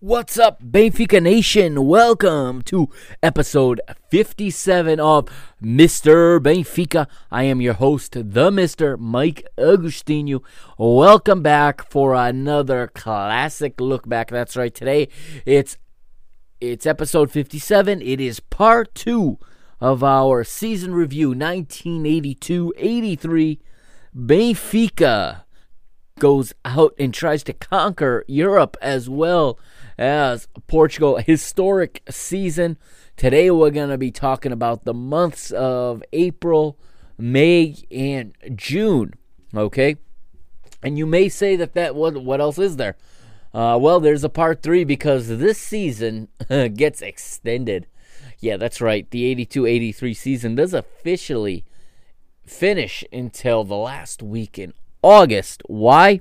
What's up, Benfica Nation? Welcome to episode 57 of Mr. Benfica. I am your host, the Mr. Mike Agustino. Welcome back for another classic look back. That's right. Today it's it's episode 57. It is part 2 of our season review 1982-83 Benfica goes out and tries to conquer Europe as well as Portugal. Historic season. Today we're going to be talking about the months of April, May, and June. Okay? And you may say that that what what else is there? Uh, well, there's a part three because this season gets extended. Yeah, that's right. The 82-83 season does officially finish until the last week in August. Why?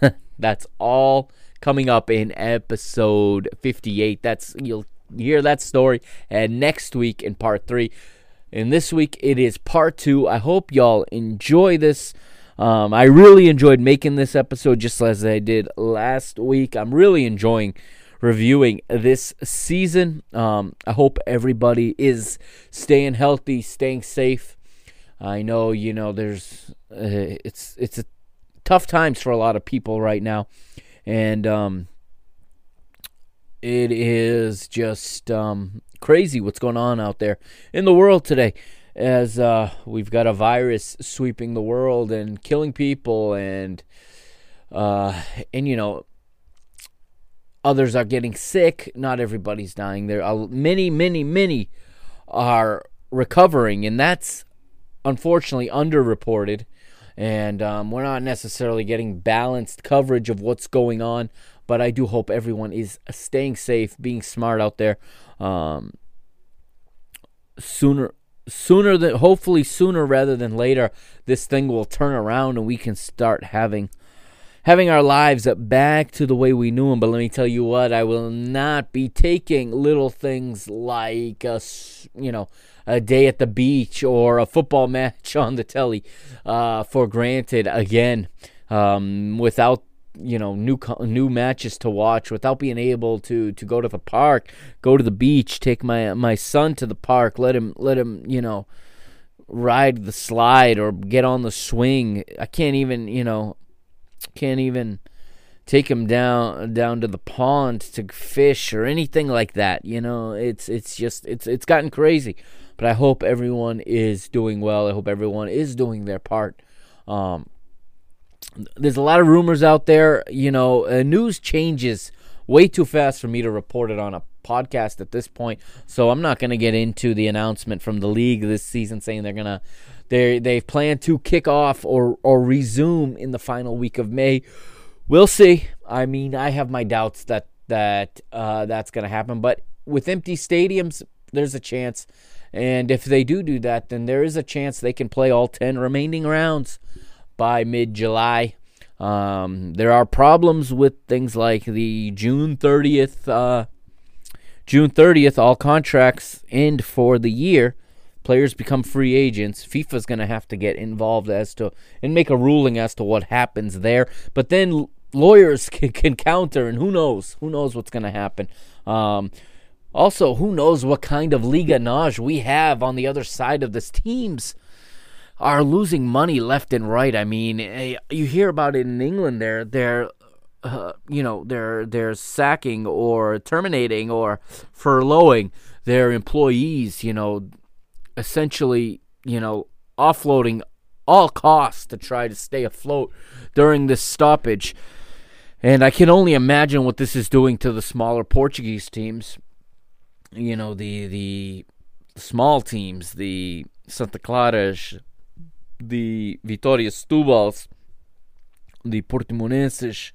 That's all coming up in episode 58. That's you'll hear that story and next week in part 3. And this week it is part 2. I hope y'all enjoy this. Um, I really enjoyed making this episode just as I did last week. I'm really enjoying reviewing this season. Um, I hope everybody is staying healthy, staying safe. I know, you know, there's uh, it's it's tough times for a lot of people right now, and um, it is just um, crazy what's going on out there in the world today. As uh, we've got a virus sweeping the world and killing people, and uh, and you know, others are getting sick. Not everybody's dying. There are many, many, many are recovering, and that's unfortunately underreported, and um, we're not necessarily getting balanced coverage of what's going on. But I do hope everyone is staying safe, being smart out there. Um, sooner, sooner than hopefully sooner rather than later, this thing will turn around and we can start having having our lives back to the way we knew them. But let me tell you what, I will not be taking little things like a, you know, a day at the beach or a football match on the telly uh, for granted again. Um, without you know new new matches to watch, without being able to to go to the park, go to the beach, take my my son to the park, let him let him you know ride the slide or get on the swing. I can't even you know can't even take him down down to the pond to fish or anything like that. You know, it's it's just it's it's gotten crazy. But I hope everyone is doing well. I hope everyone is doing their part. Um, there's a lot of rumors out there. You know, uh, news changes way too fast for me to report it on a podcast at this point. So I'm not going to get into the announcement from the league this season saying they're going to they they've planned to kick off or or resume in the final week of May. We'll see. I mean, I have my doubts that that uh, that's going to happen, but with empty stadiums, there's a chance. And if they do do that, then there is a chance they can play all 10 remaining rounds by mid July. Um, there are problems with things like the June 30th, uh, June 30th, all contracts end for the year. Players become free agents. FIFA's going to have to get involved as to and make a ruling as to what happens there. But then lawyers can, can counter, and who knows? Who knows what's going to happen? Um, also, who knows what kind of Liga NOS we have on the other side of this? Teams are losing money left and right. I mean, eh, you hear about it in England. They're they're uh, you know they're they're sacking or terminating or furloughing their employees. You know, essentially, you know, offloading all costs to try to stay afloat during this stoppage. And I can only imagine what this is doing to the smaller Portuguese teams you know the the small teams, the Santa Claras, the Vitória Setúbals, the Portimonenses,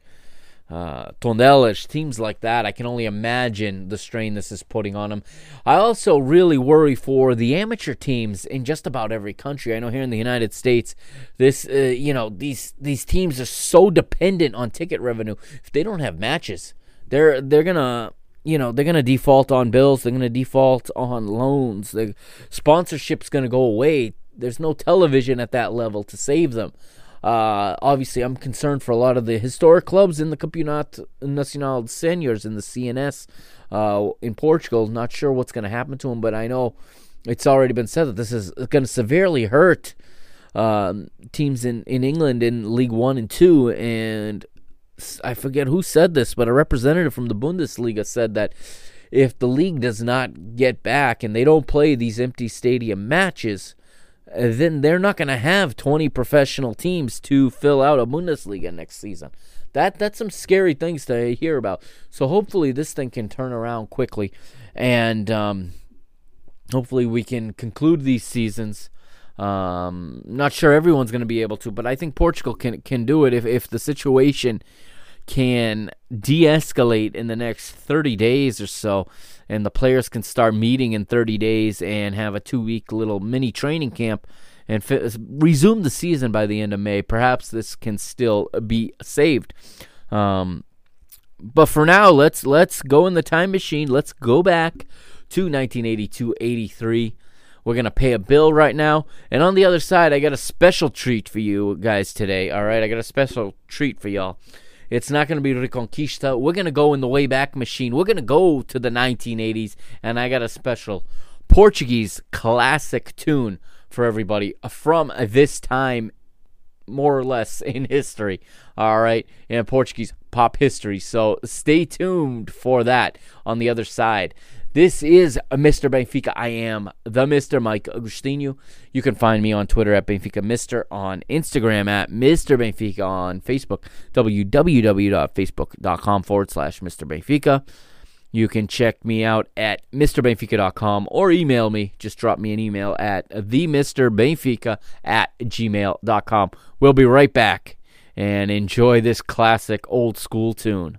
uh, Tondela, teams like that. I can only imagine the strain this is putting on them. I also really worry for the amateur teams in just about every country. I know here in the United States, this uh, you know these these teams are so dependent on ticket revenue. If they don't have matches, they're they're gonna you know they're gonna default on bills. They're gonna default on loans. The sponsorship's gonna go away. There's no television at that level to save them. Uh, obviously, I'm concerned for a lot of the historic clubs in the Campeonato Nacional Seniors in the CNS uh, in Portugal. Not sure what's going to happen to them, but I know it's already been said that this is going to severely hurt um, teams in, in England in League One and Two. And I forget who said this, but a representative from the Bundesliga said that if the league does not get back and they don't play these empty stadium matches, then they're not going to have 20 professional teams to fill out a Bundesliga next season. That that's some scary things to hear about. So hopefully this thing can turn around quickly, and um, hopefully we can conclude these seasons. Um, not sure everyone's going to be able to, but I think Portugal can can do it if if the situation can de-escalate in the next 30 days or so and the players can start meeting in 30 days and have a two week little mini training camp and resume the season by the end of May. Perhaps this can still be saved. Um, but for now, let's let's go in the time machine. Let's go back to 1982-83. We're gonna pay a bill right now, and on the other side, I got a special treat for you guys today. All right, I got a special treat for y'all. It's not going to be Reconquista. We're going to go in the Wayback Machine. We're going to go to the 1980s, and I got a special Portuguese classic tune for everybody uh, from this time, more or less, in history. All right, in Portuguese pop history. So stay tuned for that on the other side. This is Mr. Benfica. I am the Mr. Mike Agostinho. You can find me on Twitter at Benfica Mister, on Instagram at Mr. Benfica, on Facebook, www.facebook.com forward slash Mr. Benfica. You can check me out at MrBenfica.com or email me. Just drop me an email at TheMrBenfica at gmail.com. We'll be right back and enjoy this classic old school tune.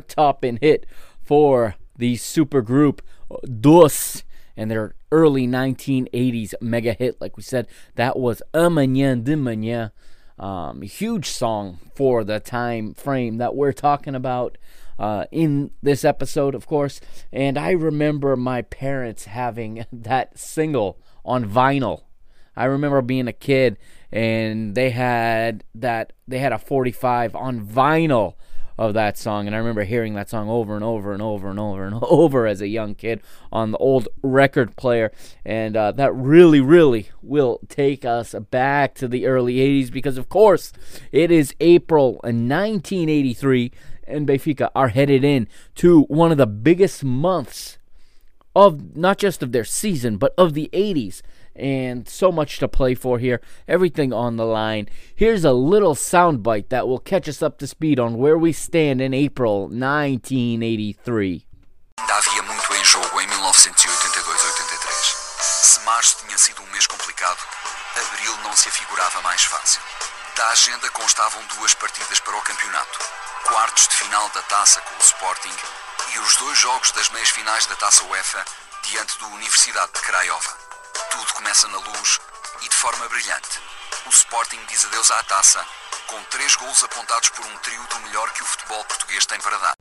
Topping hit for the super group Doce and their early 1980s mega hit. Like we said, that was de Manhã. Um, huge song for the time frame that we're talking about uh, in this episode, of course. And I remember my parents having that single on vinyl. I remember being a kid and they had that they had a 45 on vinyl of that song. And I remember hearing that song over and over and over and over and over as a young kid on the old record player. And uh, that really really will take us back to the early 80s because of course it is April 1983 and Benfica are headed in to one of the biggest months of not just of their season but of the 80s and so much to play for here. Everything on the line. Here's a little soundbite that will catch us up to speed on where we stand in April 1983. Havia muito em jogo em 1982-83. Se março tinha sido um. Da agenda constavam duas partidas para o campeonato, quartos de final da taça com o Sporting e os dois jogos das meias finais da taça UEFA diante do Universidade de Craiova. Tudo começa na luz e de forma brilhante. O Sporting diz adeus à taça, com três golos apontados por um trio do melhor que o futebol português tem para dar.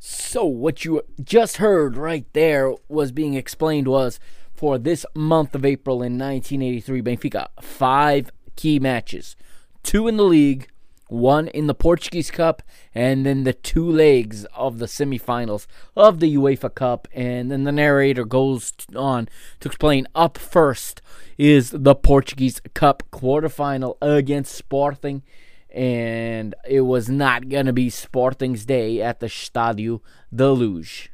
So, what you just heard right there was being explained was for this month of April in 1983, Benfica, five key matches two in the league, one in the Portuguese Cup, and then the two legs of the semifinals of the UEFA Cup. And then the narrator goes on to explain up first is the Portuguese Cup quarterfinal against Sporting. And it was not going to be Sporting's day at the Estádio da Luz.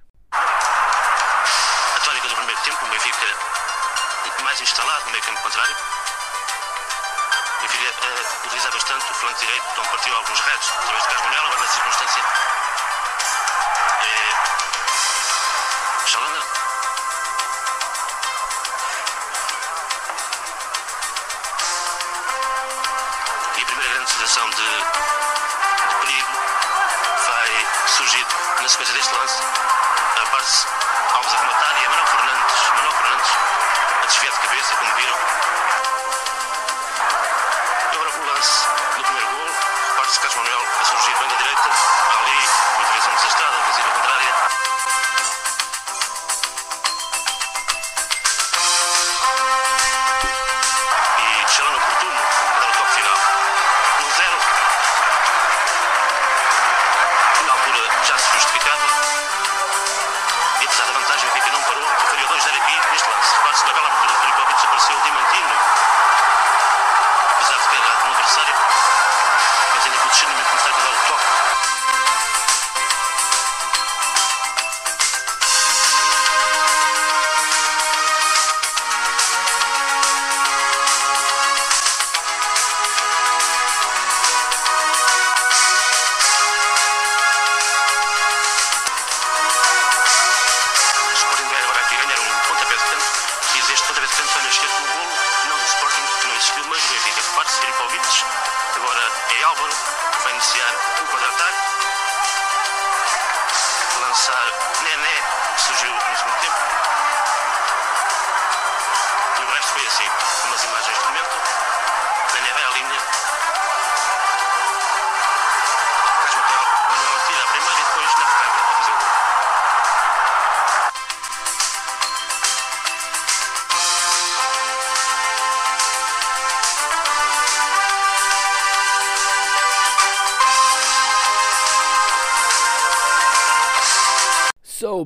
Не, не, е, съжил, не смутим.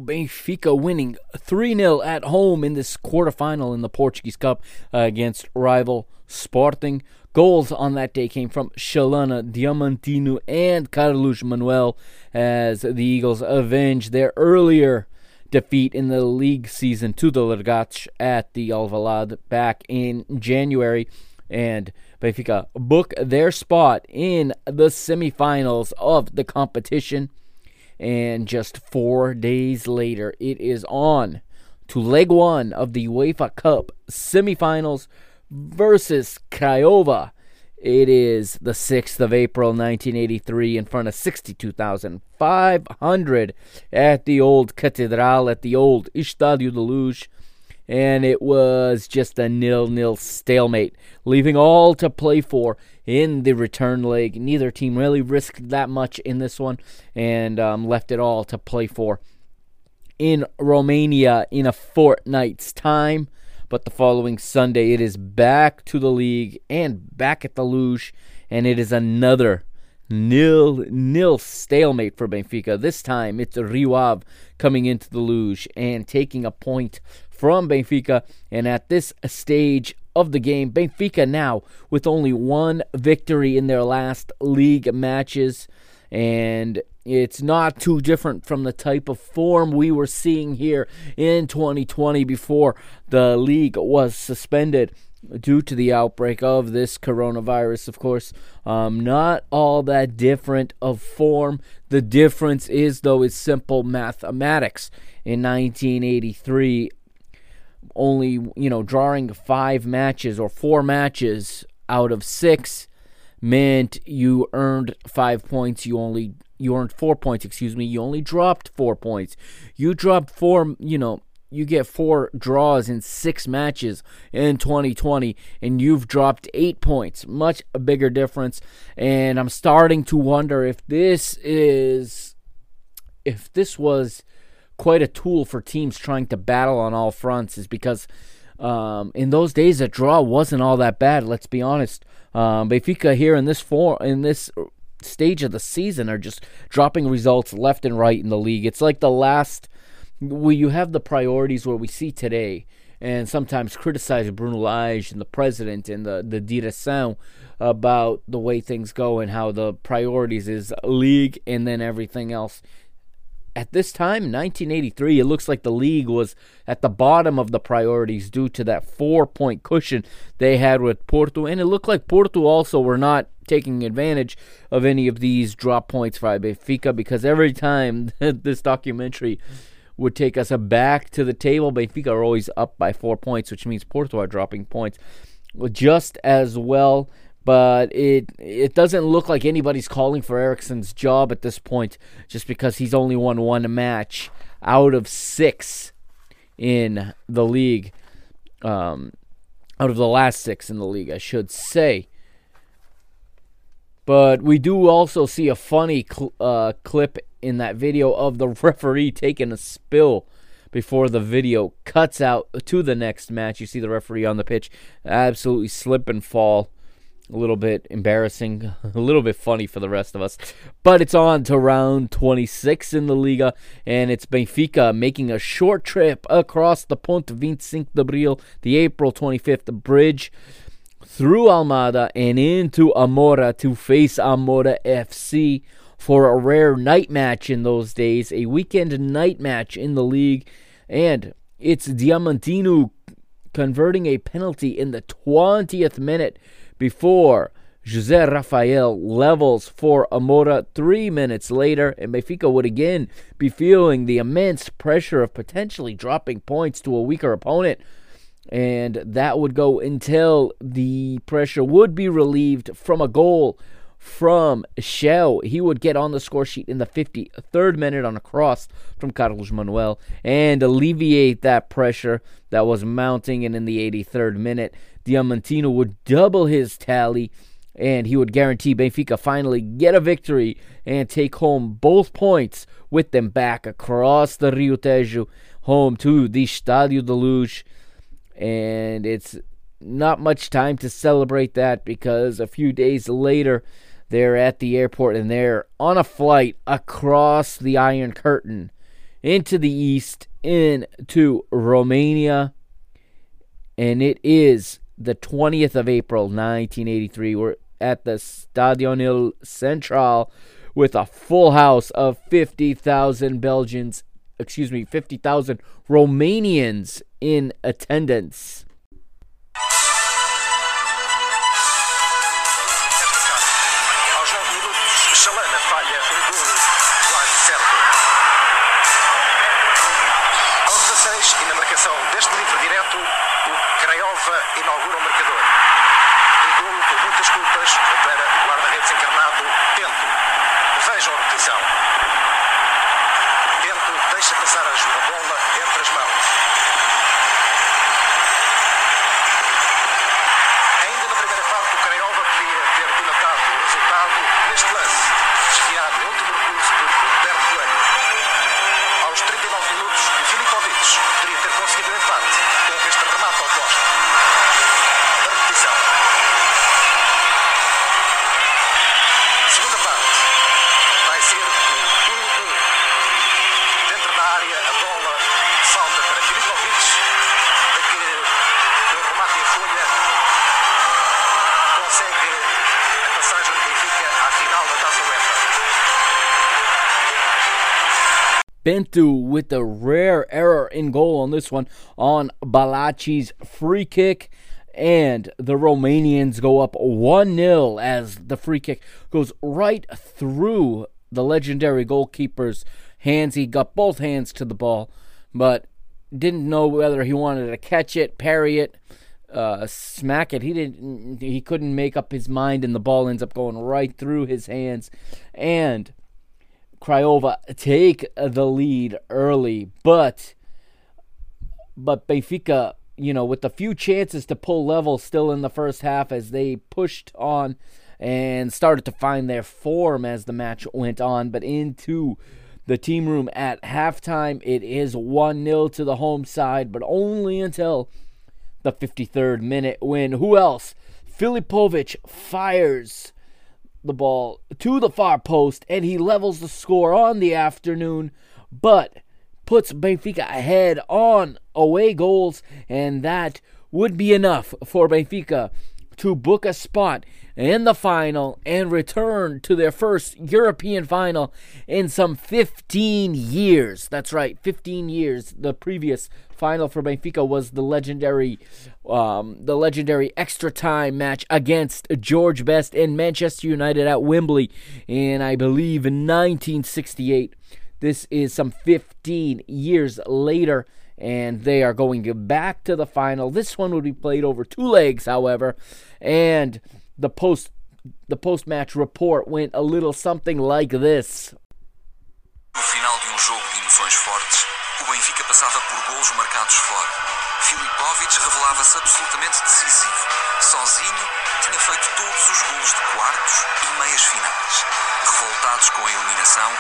Benfica winning 3-0 at home in this quarterfinal in the Portuguese Cup uh, against rival Sporting. Goals on that day came from Chalana Diamantino and Carlos Manuel as the Eagles avenged their earlier defeat in the league season to the Lergach at the Alvalade back in January. And Benfica book their spot in the semifinals of the competition. And just four days later, it is on to leg one of the UEFA Cup semifinals versus Craiova. It is the 6th of April, 1983, in front of 62,500 at the old Catedral, at the old Estadio de Luz. And it was just a nil nil stalemate, leaving all to play for in the return leg. Neither team really risked that much in this one and um, left it all to play for in Romania in a fortnight's time. But the following Sunday, it is back to the league and back at the Luz, and it is another nil nil stalemate for Benfica. This time, it's Rio Ave coming into the Luz and taking a point from Benfica. And at this stage of the game, Benfica now with only one victory in their last league matches, and it's not too different from the type of form we were seeing here in 2020 before the league was suspended due to the outbreak of this coronavirus, of course. Um, not all that different of form. The difference is, though, is simple mathematics. In 1983, only, you know, drawing five matches or four matches out of six meant you earned five points. You only you earned four points, excuse me. You only dropped four points. You dropped four, you know, you get four draws in six matches in 2020, and you've dropped eight points. Much a bigger difference. And I'm starting to wonder if this is, if this was quite a tool for teams trying to battle on all fronts, is because um, in those days a draw wasn't all that bad. Let's be honest. Um, Benfica here in this form, in this stage of the season are just dropping results left and right in the league. It's like the last where you have the priorities where we see today and sometimes criticize Bruno Lage and the president and the, the direção about the way things go and how the priorities is league and then everything else. At this time, 1983, it looks like the league was at the bottom of the priorities due to that four point cushion they had with Porto. And it looked like Porto also were not taking advantage of any of these drop points for Benfica because every time this documentary would take us back to the table, Benfica are always up by four points, which means Porto are dropping points just as well. But it it doesn't look like anybody's calling for Eriksson's job at this point, just because he's only won one match out of six in the league. Um, out of the last six in the league, I should say. But we do also see a funny cl- uh, clip in that video of the referee taking a spill before the video cuts out to the next match. You see the referee on the pitch absolutely slip and fall. A little bit embarrassing, a little bit funny for the rest of us. But it's on to round 26 in the Liga, and it's Benfica making a short trip across the Ponte 25 de Abril, the April 25th bridge through Almada and into Amora to face Amora FC for a rare night match in those days, a weekend night match in the league, and it's Diamantino converting a penalty in the 20th minute before Jose Rafael levels for Amora three minutes later, and Benfica would again be feeling the immense pressure of potentially dropping points to a weaker opponent and that would go until the pressure would be relieved from a goal from Shéu. He would get on the score sheet in the 53rd minute on a cross from Carlos Manuel and alleviate that pressure that was mounting. And in the 83rd minute, Diamantino would double his tally and he would guarantee Benfica finally get a victory and take home both points with them back across the Rio Tejo home to the Stadio de Luz. And it's not much time to celebrate that because a few days later they're at the airport and they're on a flight across the Iron Curtain into the east into Romania. And it is the 20th of April 1983 we're at the Stadionul Central with a full house of 50,000 Belgians excuse me 50,000 Romanians in attendance. Bento with the rare error in goal on this one on Balaci's free kick. And the Romanians go up 1 0 as the free kick goes right through the legendary goalkeeper's hands. He got both hands to the ball, but didn't know whether he wanted to catch it, parry it, uh, smack it. He didn't. He couldn't make up his mind, and the ball ends up going right through his hands. And Craiova take the lead early, but but Benfica, you know, with a few chances to pull level still in the first half as they pushed on and started to find their form as the match went on, but into the team room at halftime, it is 1-0 to the home side, but only until the 53rd minute when who else? Filipovic fires the ball to the far post and he levels the score on the afternoon, but puts Benfica ahead on away goals, and that would be enough for Benfica to book a spot in the final and return to their first European final in some 15 years. That's right, 15 years. The previous final for Benfica was the legendary, um, the legendary extra time match against George Best in Manchester United at Wembley and I believe, in 1968. This is some 15 years later, and they are going back to the final. This one would be played over two legs, however, and the post the post match report went a little something like this. Final emoções fortes, o Benfica passava por golos marcados fora. Filipovic revelava-se absolutamente decisivo. Sozinho, tinha feito todos os golos de quartos e meias finais. Revoltados com a eliminação,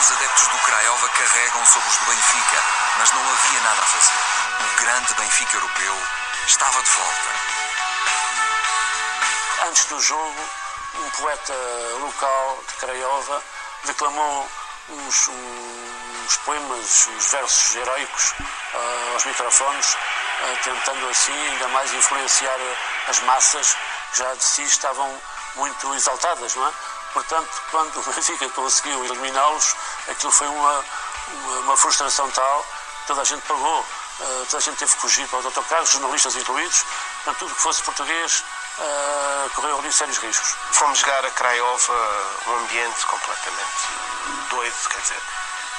os adeptos do Craiova carregam sobre os do Benfica, mas não havia nada a fazer. O grande Benfica europeu estava de volta. Antes do jogo, um poeta local de Craiova declamou uns poemas, uns versos heroicos uh, aos microfones, uh, tentando assim ainda mais influenciar as massas que já de si estavam muito exaltadas, não é? Portanto, quando o Benfica conseguiu eliminá-los, aquilo foi uma, uma, uma, frustração tal, toda a gente pagou, uh, toda a gente teve que fugir para os autocarros, jornalistas incluídos, portanto, tudo que fosse português Uh, correu ali sérios riscos. Fomos jogar a Craiova, um ambiente completamente doido, quer dizer,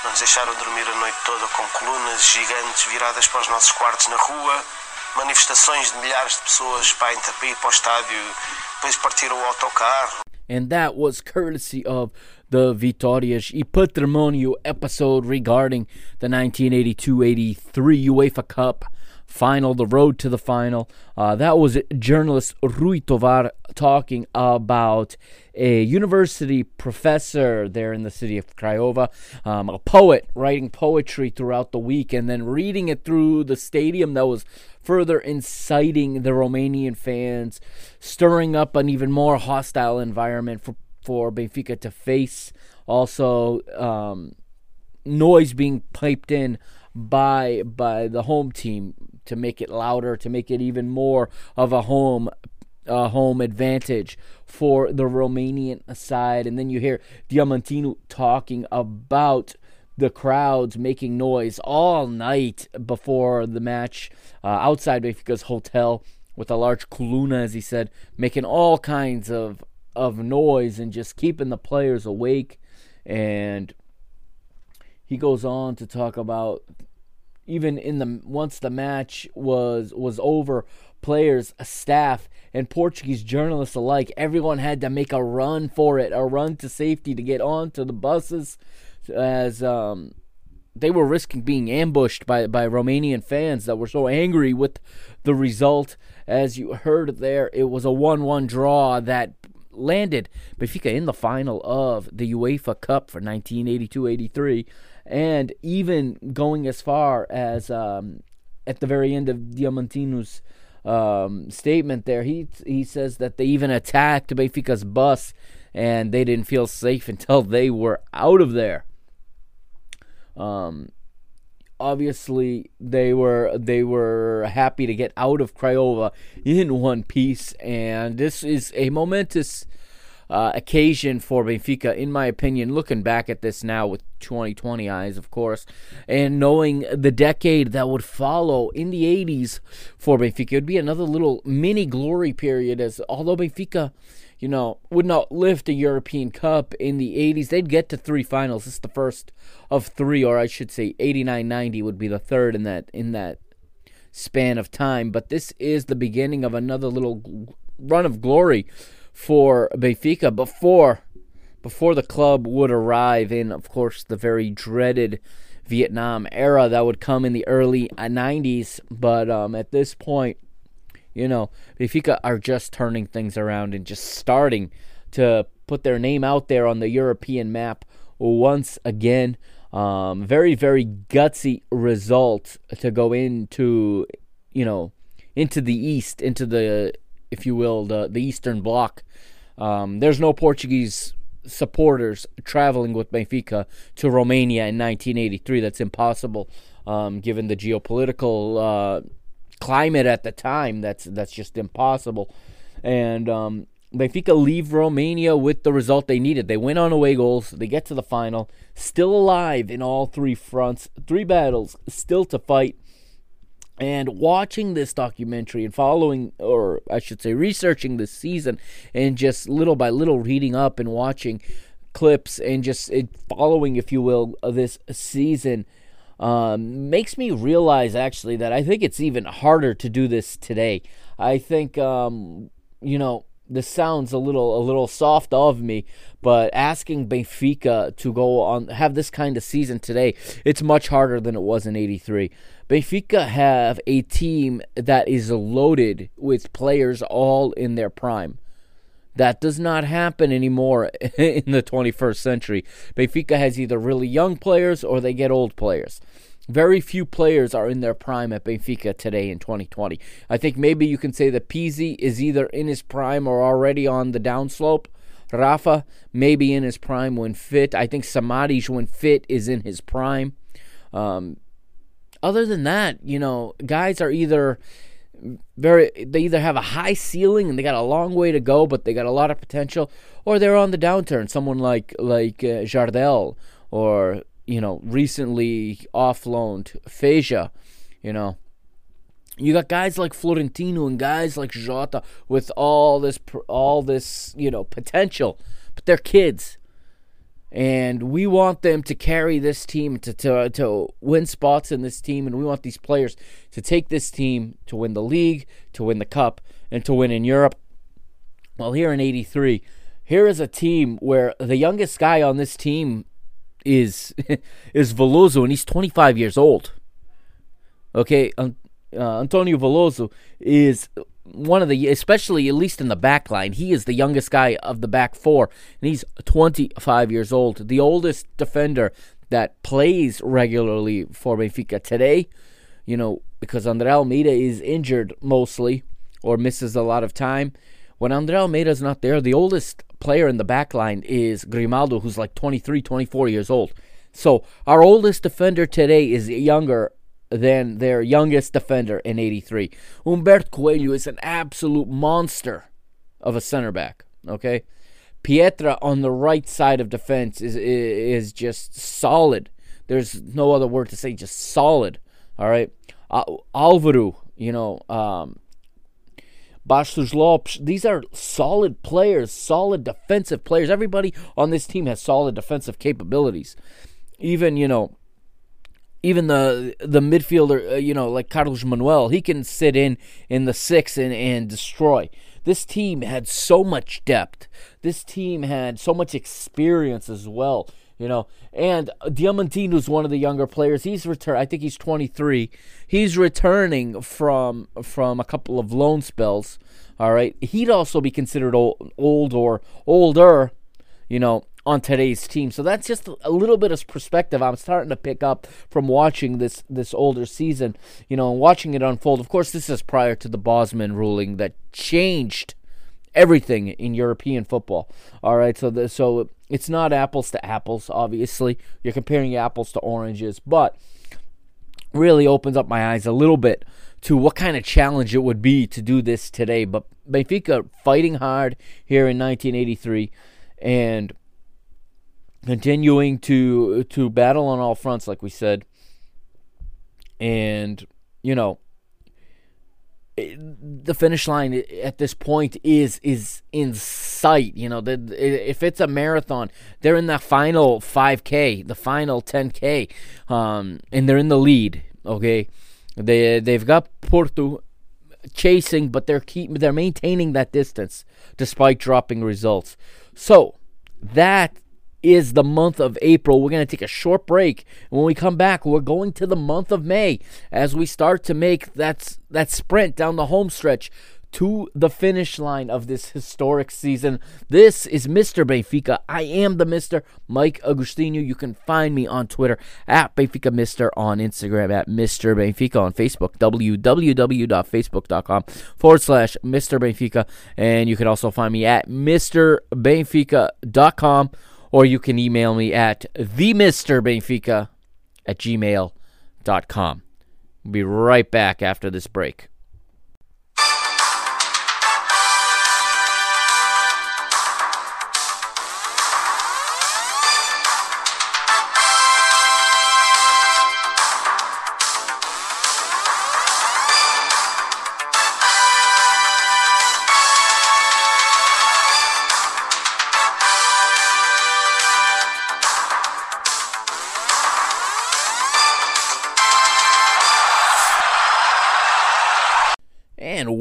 não nos deixaram dormir a noite toda com colunas gigantes viradas para os nossos quartos na rua, manifestações de milhares de pessoas para ir para o estádio, depois partiram o autocarro. And that was courtesy of the Vitórias e Patrimônio episode regarding the 1982-83 UEFA Cup final, the road to the final. Uh, that was journalist Rui Tovar talking about a university professor there in the city of Craiova, um, a poet writing poetry throughout the week and then reading it through the stadium that was further inciting the Romanian fans, stirring up an even more hostile environment for, for Benfica to face. Also, um, noise being piped in by by the home team to make it louder, to make it even more of a home a home advantage for the Romanian side. And then you hear Diamantino talking about the crowds making noise all night before the match uh, outside Benfica's hotel with a large kuluna, as he said, making all kinds of of noise and just keeping the players awake. And he goes on to talk about even in the once the match was was over, players, staff, and Portuguese journalists alike, everyone had to make a run for it, a run to safety to get onto the buses, as um, they were risking being ambushed by by Romanian fans that were so angry with the result. As you heard there, it was a one-one draw that landed Benfica in the final of the UEFA Cup for 1982-83 and even going as far as um, at the very end of Diamantino's um, statement there, he he says that they even attacked Benfica's bus and they didn't feel safe until they were out of there. Um, obviously they were they were happy to get out of Craiova in one piece, and this is a momentous uh, occasion for Benfica, in my opinion. Looking back at this now with 2020 eyes, of course, and knowing the decade that would follow in the 80s for Benfica, it would be another little mini glory period. As although Benfica you know, would not lift a European Cup in the 80s. They'd get to three finals. Is the first of three, or I should say 89-90 would be the third in that in that span of time. But this is the beginning of another little run of glory for Benfica before before the club would arrive in, of course, the very dreaded Vietnam era that would come in the early 90s. But um, at this point, you know, Benfica are just turning things around and just starting to put their name out there on the European map once again. Um, very, very gutsy result to go into, you know, into the East, into the if you will, the, the Eastern Bloc. Um, there's no Portuguese supporters traveling with Benfica to Romania in 1983. That's impossible, um, given the geopolitical uh, climate at the time. That's that's just impossible. And um, Benfica leave Romania with the result they needed. They win on away goals. They get to the final, still alive in all three fronts, three battles, still to fight. And watching this documentary and following, or I should say, researching this season and just little by little reading up and watching clips and just following, if you will, this season um, makes me realize actually that I think it's even harder to do this today. I think, um, you know, this sounds a little a little soft of me, but asking Benfica to go on have this kind of season today, it's much harder than it was in '83. Benfica have a team that is loaded with players all in their prime. That does not happen anymore in the 21st century. Benfica has either really young players or they get old players. Very few players are in their prime at Benfica today in 2020. I think maybe you can say that Pizzi is either in his prime or already on the downslope. Rafa maybe in his prime when fit. I think Samaris when fit is in his prime. Um, other than that, you know, guys are either very they either have a high ceiling and they got a long way to go, but they got a lot of potential, or they're on the downturn. Someone like like uh, Jardel or you know, recently off loaned Fejsa, you know. You got guys like Florentino and guys like Jota with all this all this, you know, potential, but they're kids. And we want them to carry this team to, to, to win spots in this team. And we want these players to take this team to win the league, to win the cup, and to win in Europe. Well, here in 83, here is a team where the youngest guy on this team is is Veloso, and he's 25 years old. Okay, um, uh, Antonio Veloso is one of the, especially at least in the back line, he is the youngest guy of the back four, and he's 25 years old. The oldest defender that plays regularly for Benfica today, you know, because Andre Almeida is injured mostly or misses a lot of time. When Andre Almeida is not there, the oldest player in the back line is Grimaldo, who's like 23, 24 years old. So our oldest defender today is younger than their youngest defender in 83. Humberto Coelho is an absolute monster of a center back, okay? Pietra on the right side of defense is is just solid. There's no other word to say, just solid. All right, Alvaro, you know, um. These are solid players, solid defensive players. Everybody on this team has solid defensive capabilities. Even, you know, even the the midfielder, uh, you know, like Carlos Manuel, he can sit in in the six and, and destroy. This team had so much depth. This team had so much experience as well, you know. And Diamantino's one of the younger players. He's returned. I think he's 23. He's returning from from a couple of loan spells. All right, he'd also be considered old, old or older, you know, on today's team. So that's just a little bit of perspective I'm starting to pick up from watching this this older season, you know, and watching it unfold. Of course, this is prior to the Bosman ruling that changed everything in European football. All right, so the, so it's not apples to apples. Obviously, you're comparing apples to oranges, but really opens up my eyes a little bit to what kind of challenge it would be to do this today. But Benfica fighting hard here in 1983, and continuing to to battle on all fronts, like we said, and you know, the finish line at this point is is in sight. You know, the, if it's a marathon, they're in the final 5K, the final 10K, um, and they're in the lead. Okay, they they've got Porto chasing, but they're keep they're maintaining that distance despite dropping results. So that is the month of April. We're going to take a short break. When we come back, we're going to the month of May as we start to make that, that sprint down the home stretch to the finish line of this historic season. This is Mr. Benfica. I am the Mr. Mike Agustino. You can find me on Twitter at Benfica Mister, on Instagram at Mr. Benfica, on Facebook, www.facebook.com forward slash Mr. Benfica. And you can also find me at Mr. MrBenfica.com or you can email me at themrbenfica at gmail.com. We'll be right back after this break.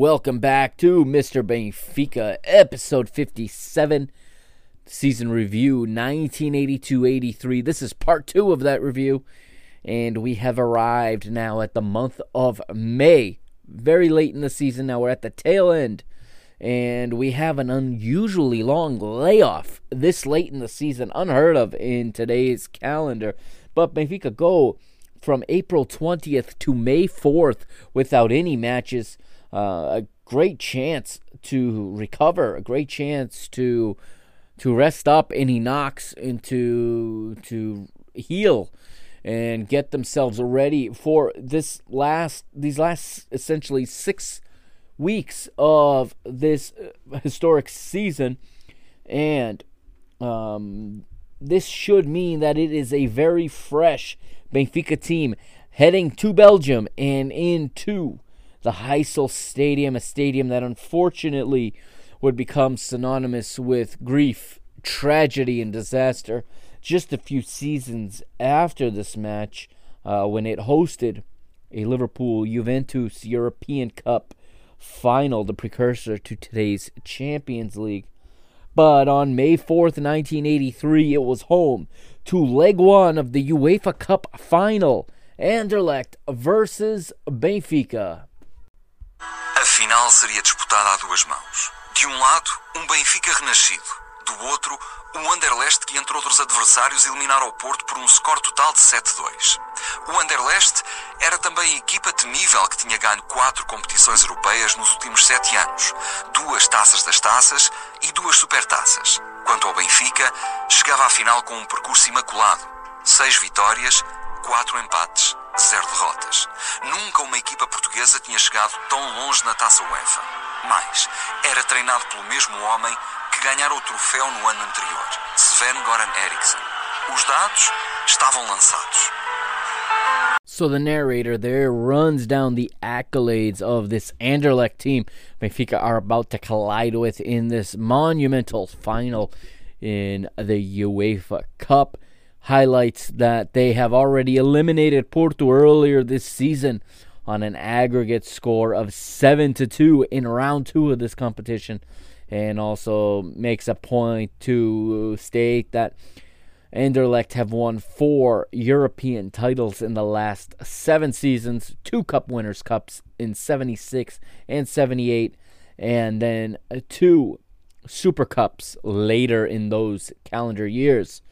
Welcome back to Mr. Benfica, episode 57, season review 1982 83. This is part two of that review, and we have arrived now at the month of May. Very late in the season, now we're at the tail end, and we have an unusually long layoff this late in the season, unheard of in today's calendar. But Benfica go from April 20th to May 4th without any matches uh, a great chance to recover, a great chance to to rest up any knocks and to to heal and get themselves ready for this last these last essentially six weeks of this uh, historic season. And um, this should mean that it is a very fresh Benfica team heading to Belgium and into the Heysel Stadium, a stadium that unfortunately would become synonymous with grief, tragedy, and disaster just a few seasons after this match uh, when it hosted a Liverpool Juventus European Cup final, the precursor to today's Champions League. But on May 4th, 1983, it was home to leg one of the UEFA Cup final Anderlecht versus Benfica. A final seria disputada a duas mãos. De um lado, um Benfica renascido. Do outro, o Anderlecht que, entre outros adversários, eliminara o Porto por um score total de 7-2. O Anderlecht era também a equipa temível que tinha ganho quatro competições europeias nos últimos sete anos, duas taças das taças e duas supertaças. Quanto ao Benfica, chegava à final com um percurso imaculado. Seis vitórias, quatro empates, zero derrotas. Nunca uma equipa portuguesa tinha chegado tão longe na taça UEFA. Mais, era treinado pelo mesmo homem que ganhara o troféu no ano anterior, Sven Goran Eriksson. Os dados estavam lançados. So the narrator there runs down the accolades of this Anderlecht team Benfica are about to collide with in this monumental final in the UEFA Cup. Highlights that they have already eliminated Porto earlier this season on an aggregate score of 7 to 2 in round 2 of this competition and also makes a point to state that Anderlecht have won four European titles in the last seven seasons, two Cup Winners' Cups in 76 and 78, and then two Super Cups later in those calendar years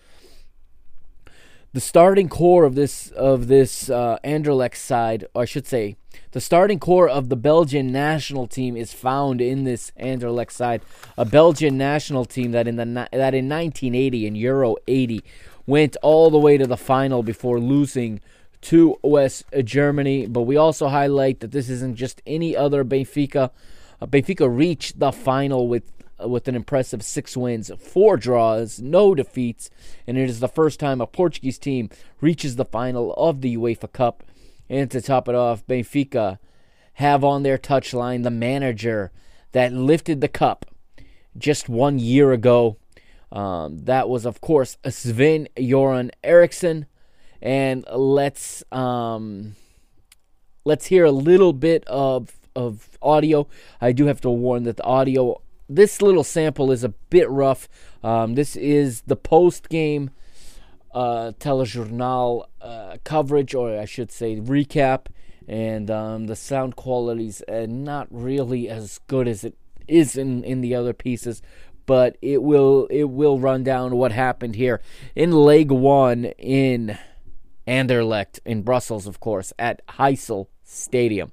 the starting core of this of this uh, Anderlecht side, or I should say, the starting core of the Belgian national team is found in this Anderlecht side, a Belgian national team that in the that in 1980 in Euro 80 went all the way to the final before losing to West Germany. But we also highlight that this isn't just any other Benfica. Uh, Benfica reached the final with with an impressive six wins, four draws, no defeats, and it is the first time a Portuguese team reaches the final of the UEFA Cup. And to top it off, Benfica have on their touchline the manager that lifted the cup just one year ago. Um, that was, of course, Sven Göran Eriksson. And let's um, let's hear a little bit of of audio. I do have to warn that the audio this little sample is a bit rough. Um, this is the post game uh, telejournal uh, coverage, or I should say recap, and um, the sound quality's uh, not really as good as it is in, in the other pieces. But it will it will run down what happened here in leg one in Anderlecht in Brussels, of course, at Heysel Stadium.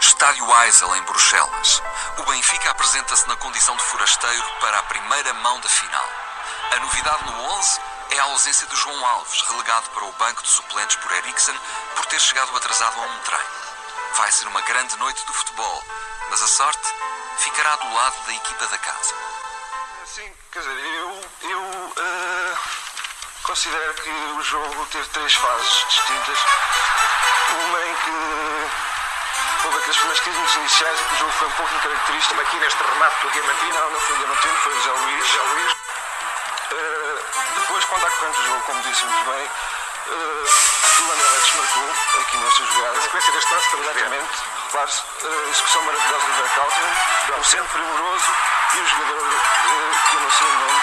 Estádio Eisel, em Bruxelas. O Benfica apresenta-se na condição de forasteiro para a primeira mão da final. A novidade no 11 é a ausência de João Alves, relegado para o banco de suplentes por Eriksen por ter chegado atrasado a um treino. Vai ser uma grande noite do futebol, mas a sorte ficará do lado da equipa da casa. Sim, quer dizer, eu, eu uh, considero que o jogo teve três fases distintas. 15 minutos iniciais o jogo foi um pouco incaracterístico. Aqui neste remate do Diamantino? Não, não foi o Diamantino, foi o José Luís. José Luís. Uh, depois, quando há corrente o jogo, como disse muito bem, uh, o André desmarcou aqui nesta jogada. A sequência deste lance, Exatamente. Repare-se, uh, execução maravilhosa do Verkautenen, um centro primoroso e o jogador, uh, que eu não sei o nome,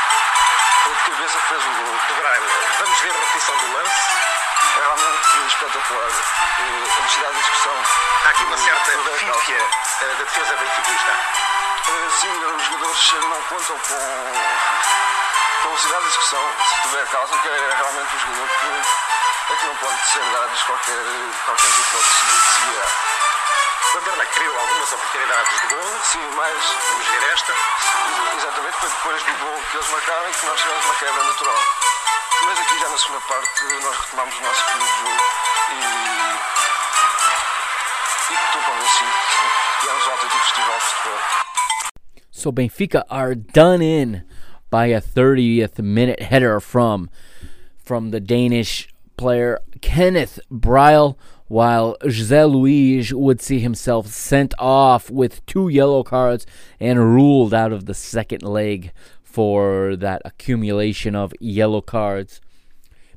de cabeça fez o gol. De Braille. Vamos ver a repetição do lance. É realmente espetacular. A velocidade de execução Há aqui uma certa fífia da defesa benfiquista. Sim, os jogadores não contam com, com velocidade de execução. Se tiver causa, que é realmente um jogador que, é que não pode ser dados qualquer, qualquer hipótese de se virar. Vanderlei criou algumas oportunidades de gol. Sim, mas. Vamos ver esta. Exatamente, foi depois do gol que eles marcaram e que nós tivemos uma quebra natural. Mas aqui já na segunda parte nós retomamos o nosso um de jogo e So Benfica are done in by a 30th minute header from from the Danish player Kenneth Brylle, while José Luis would see himself sent off with two yellow cards and ruled out of the second leg for that accumulation of yellow cards.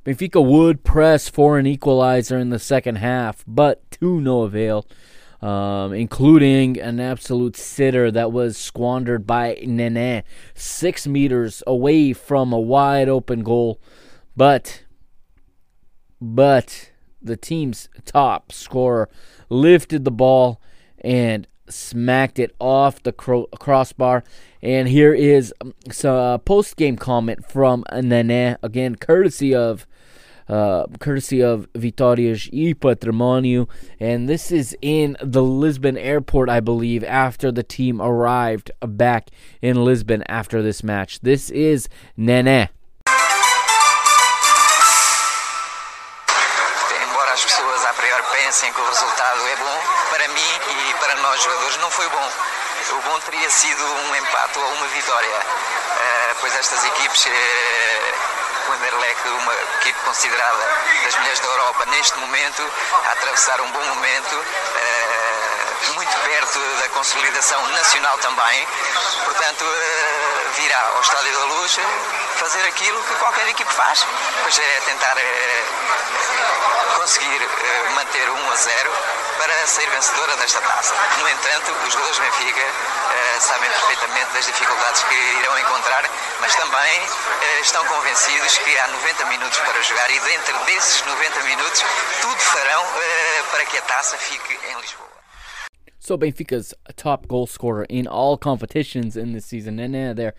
Benfica would press for an equalizer in the second half, but to no avail, um, including an absolute sitter that was squandered by Nene, six meters away from a wide open goal. But, but the team's top scorer lifted the ball and smacked it off the crossbar. And here is um, a post game comment from Nene, again, courtesy of uh, courtesy of Vitórias e Patrimônio. And this is in the Lisbon airport, I believe, after the team arrived back in Lisbon after this match. This is Nene. Nós jogadores não foi bom. O bom teria sido um empate ou uma vitória, uh, pois estas equipes uh, o Anderlecht, uma equipe considerada das melhores da Europa neste momento, a atravessar um bom momento. Uh, muito perto da consolidação nacional também. Portanto, virá ao Estádio da Luz fazer aquilo que qualquer equipe faz, pois é tentar conseguir manter 1 a 0 para sair vencedora desta taça. No entanto, os jogadores do Benfica uh, sabem perfeitamente das dificuldades que irão encontrar, mas também uh, estão convencidos que há 90 minutos para jogar e dentro desses 90 minutos tudo farão uh, para que a taça fique em Lisboa. So Benfica's top goal scorer in all competitions in this season, and uh, there,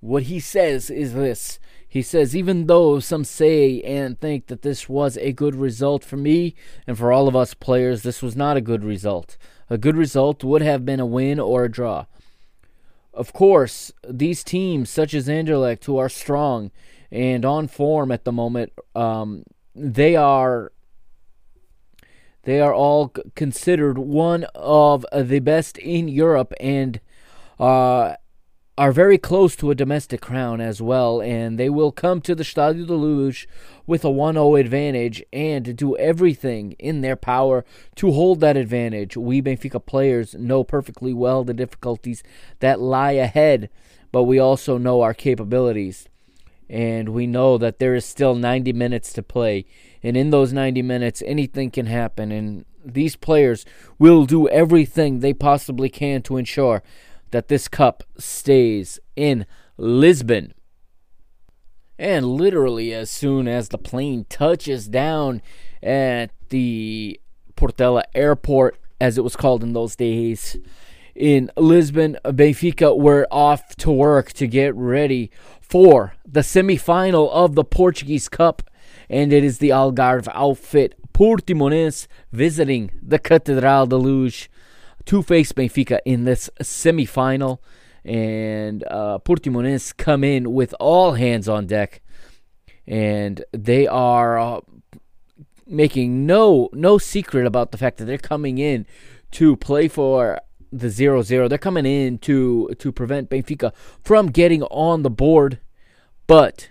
what he says is this: He says, even though some say and think that this was a good result for me and for all of us players, this was not a good result. A good result would have been a win or a draw. Of course, these teams, such as Anderlecht, who are strong and on form at the moment, um, they are they are all considered one of the best in Europe and uh, are very close to a domestic crown as well, and they will come to the Stadio de Luz with a 1 0 advantage and do everything in their power to hold that advantage. We Benfica players know perfectly well the difficulties that lie ahead, but we also know our capabilities. And we know that there is still 90 minutes to play. And in those 90 minutes, anything can happen. And these players will do everything they possibly can to ensure that this cup stays in Lisbon. And literally, as soon as the plane touches down at the Portela Airport, as it was called in those days, in Lisbon, Benfica were off to work to get ready for the semifinal of the Portuguese Cup. And it is the Algarve outfit Portimonense visiting the Catedral de Luz to face Benfica in this semifinal. And uh, Portimonense come in with all hands on deck, and they are uh, making no no secret about the fact that they're coming in to play for the 0-0. They're coming in to to prevent Benfica from getting on the board, but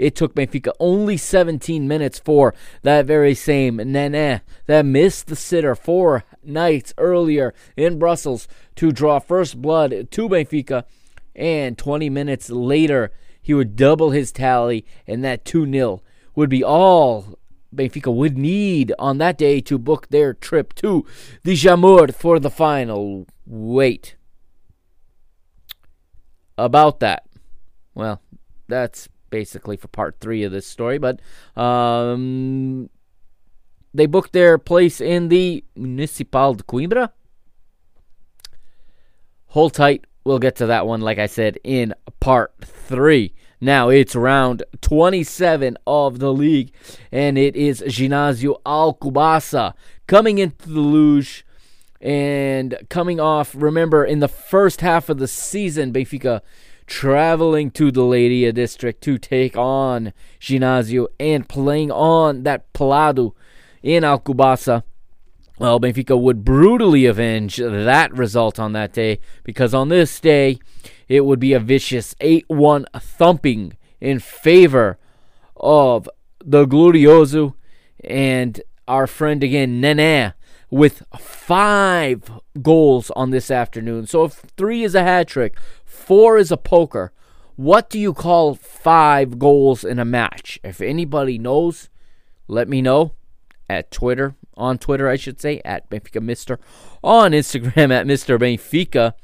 it took Benfica only 17 minutes for that very same Nene that missed the sitter four nights earlier in Brussels to draw first blood to Benfica. And 20 minutes later, he would double his tally, and that 2 0 would be all Benfica would need on that day to book their trip to the Jamor for the final. Wait. About that. Well, that's basically for part three of this story. But um, they booked their place in the Municipal de Coimbra. Hold tight. We'll get to that one, like I said, in part three. Now it's round 27 of the league, and it is Ginásio Alcobaça coming into the Luz and coming off. Remember, in the first half of the season, Benfica traveling to the Leiria district to take on Ginásio and playing on that Pelado in Alcobaça. Well, Benfica would brutally avenge that result on that day because on this day it would be a vicious 8 1 thumping in favor of the Glorioso and our friend again, Nene, with five goals on this afternoon. So if three is a hat trick, four is a poker, what do you call five goals in a match? If anybody knows, let me know at Twitter, on Twitter, I should say, at Benfica Mister, on Instagram at Mr. Benfica.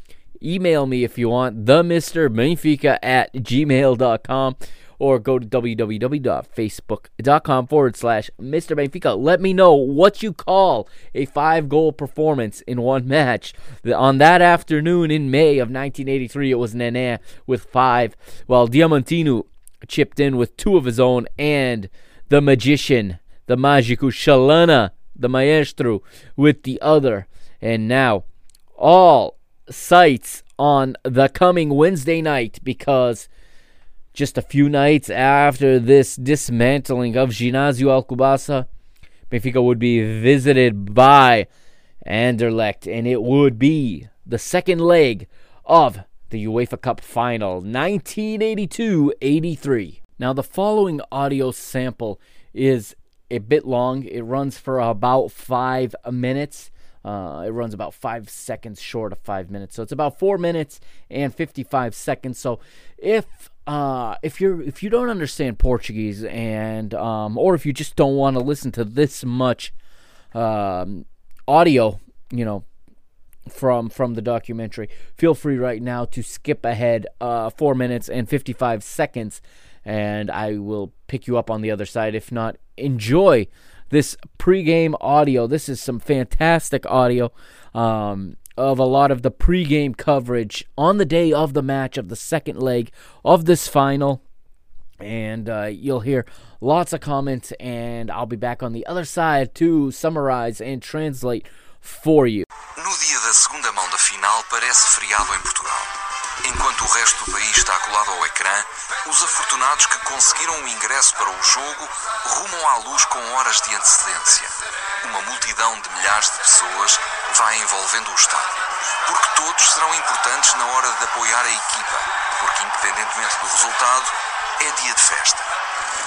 Email me if you want, the Mr. Benfica at gmail.com or go to www.facebook.com forward slash Mr. Benfica. Let me know what you call a five goal performance in one match. On that afternoon in May of 1983, it was Nene with five, while Diamantino chipped in with two of his own, and the magician, the Magico Chalana, the maestro, with the other. And now, all sights on the coming Wednesday night because just a few nights after this dismantling of Ginásio Alcobaça, Benfica would be visited by Anderlecht, and it would be the second leg of the UEFA Cup final, 1982-83. Now, the following audio sample is a bit long. It runs for about five minutes. Uh, it runs about five seconds short of five minutes, so it's about four minutes and fifty-five seconds. So if uh, if you're if you don't understand Portuguese and um, or if you just don't want to listen to this much um, audio, you know, from from the documentary, feel free right now to skip ahead uh, four minutes and fifty five seconds, and I will pick you up on the other side. If not, enjoy this pregame audio. This is some fantastic audio. Um, of a lot of the pregame coverage on the day of the match of the second leg of this final. And uh, you'll hear lots of comments, and I'll be back on the other side to summarize and translate for you. No dia da segunda mão da final parece feriado em Portugal. Enquanto o resto do país está colado ao ecrã, os afortunados que conseguiram o ingresso para o jogo rumam à luz com horas de antecedência. Uma multidão de milhares de pessoas vai envolvendo o estádio. Porque todos serão importantes na hora de apoiar a equipa, porque independentemente do resultado, é dia de festa.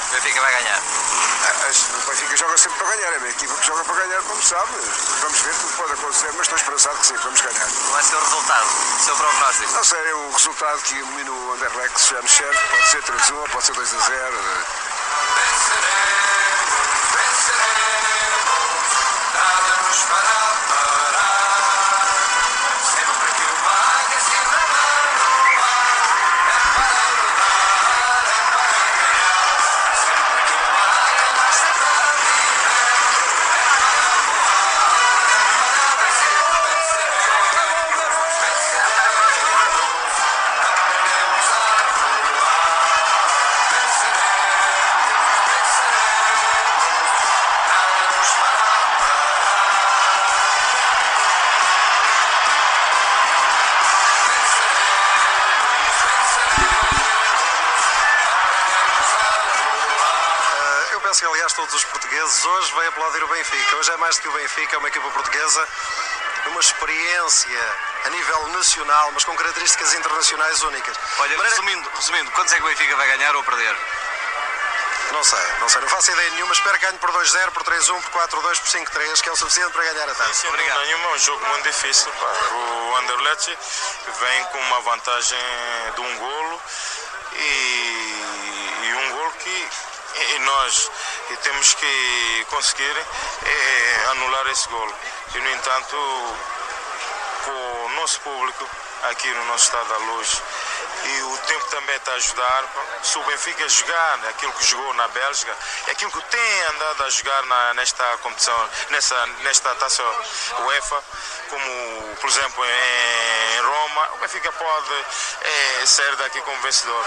O Benfica vai ganhar. O Benfica joga sempre para ganhar, é uma equipa que joga para ganhar, como sabe. Vamos ver, tudo pode acontecer, mas estou esperançado que sim, vamos ganhar. Qual ser o resultado? O seu prognóstico? Não sei, o resultado que ilumina o Anderlecht já nos serve, pode ser 3-1, pode ser 2 Benfica, é uma equipa portuguesa, uma experiência a nível nacional, mas com características internacionais únicas. Olha, maneira- resumindo, resumindo, quantos é que o Benfica vai ganhar ou perder? Não sei, não sei, não faço ideia nenhuma. Espero que ganhe por 2-0, por 3-1, por 4-2, por 5-3, que é o suficiente para ganhar a taça. Sem dúvida nenhuma, é um jogo muito difícil. Pá. O Anderlecht vem com uma vantagem de um golo e, e um golo que e nós temos que conseguir é, anular esse golo. E, no entanto, com o nosso público aqui no nosso estado da luz e o tempo também está a ajudar. Se o Benfica jogar aquilo que jogou na Bélgica, é aquilo que tem andado a jogar na- nesta competição, nessa, nesta taça UEFA, como por exemplo em Roma, o Benfica pode eh, sair daqui como vencedor.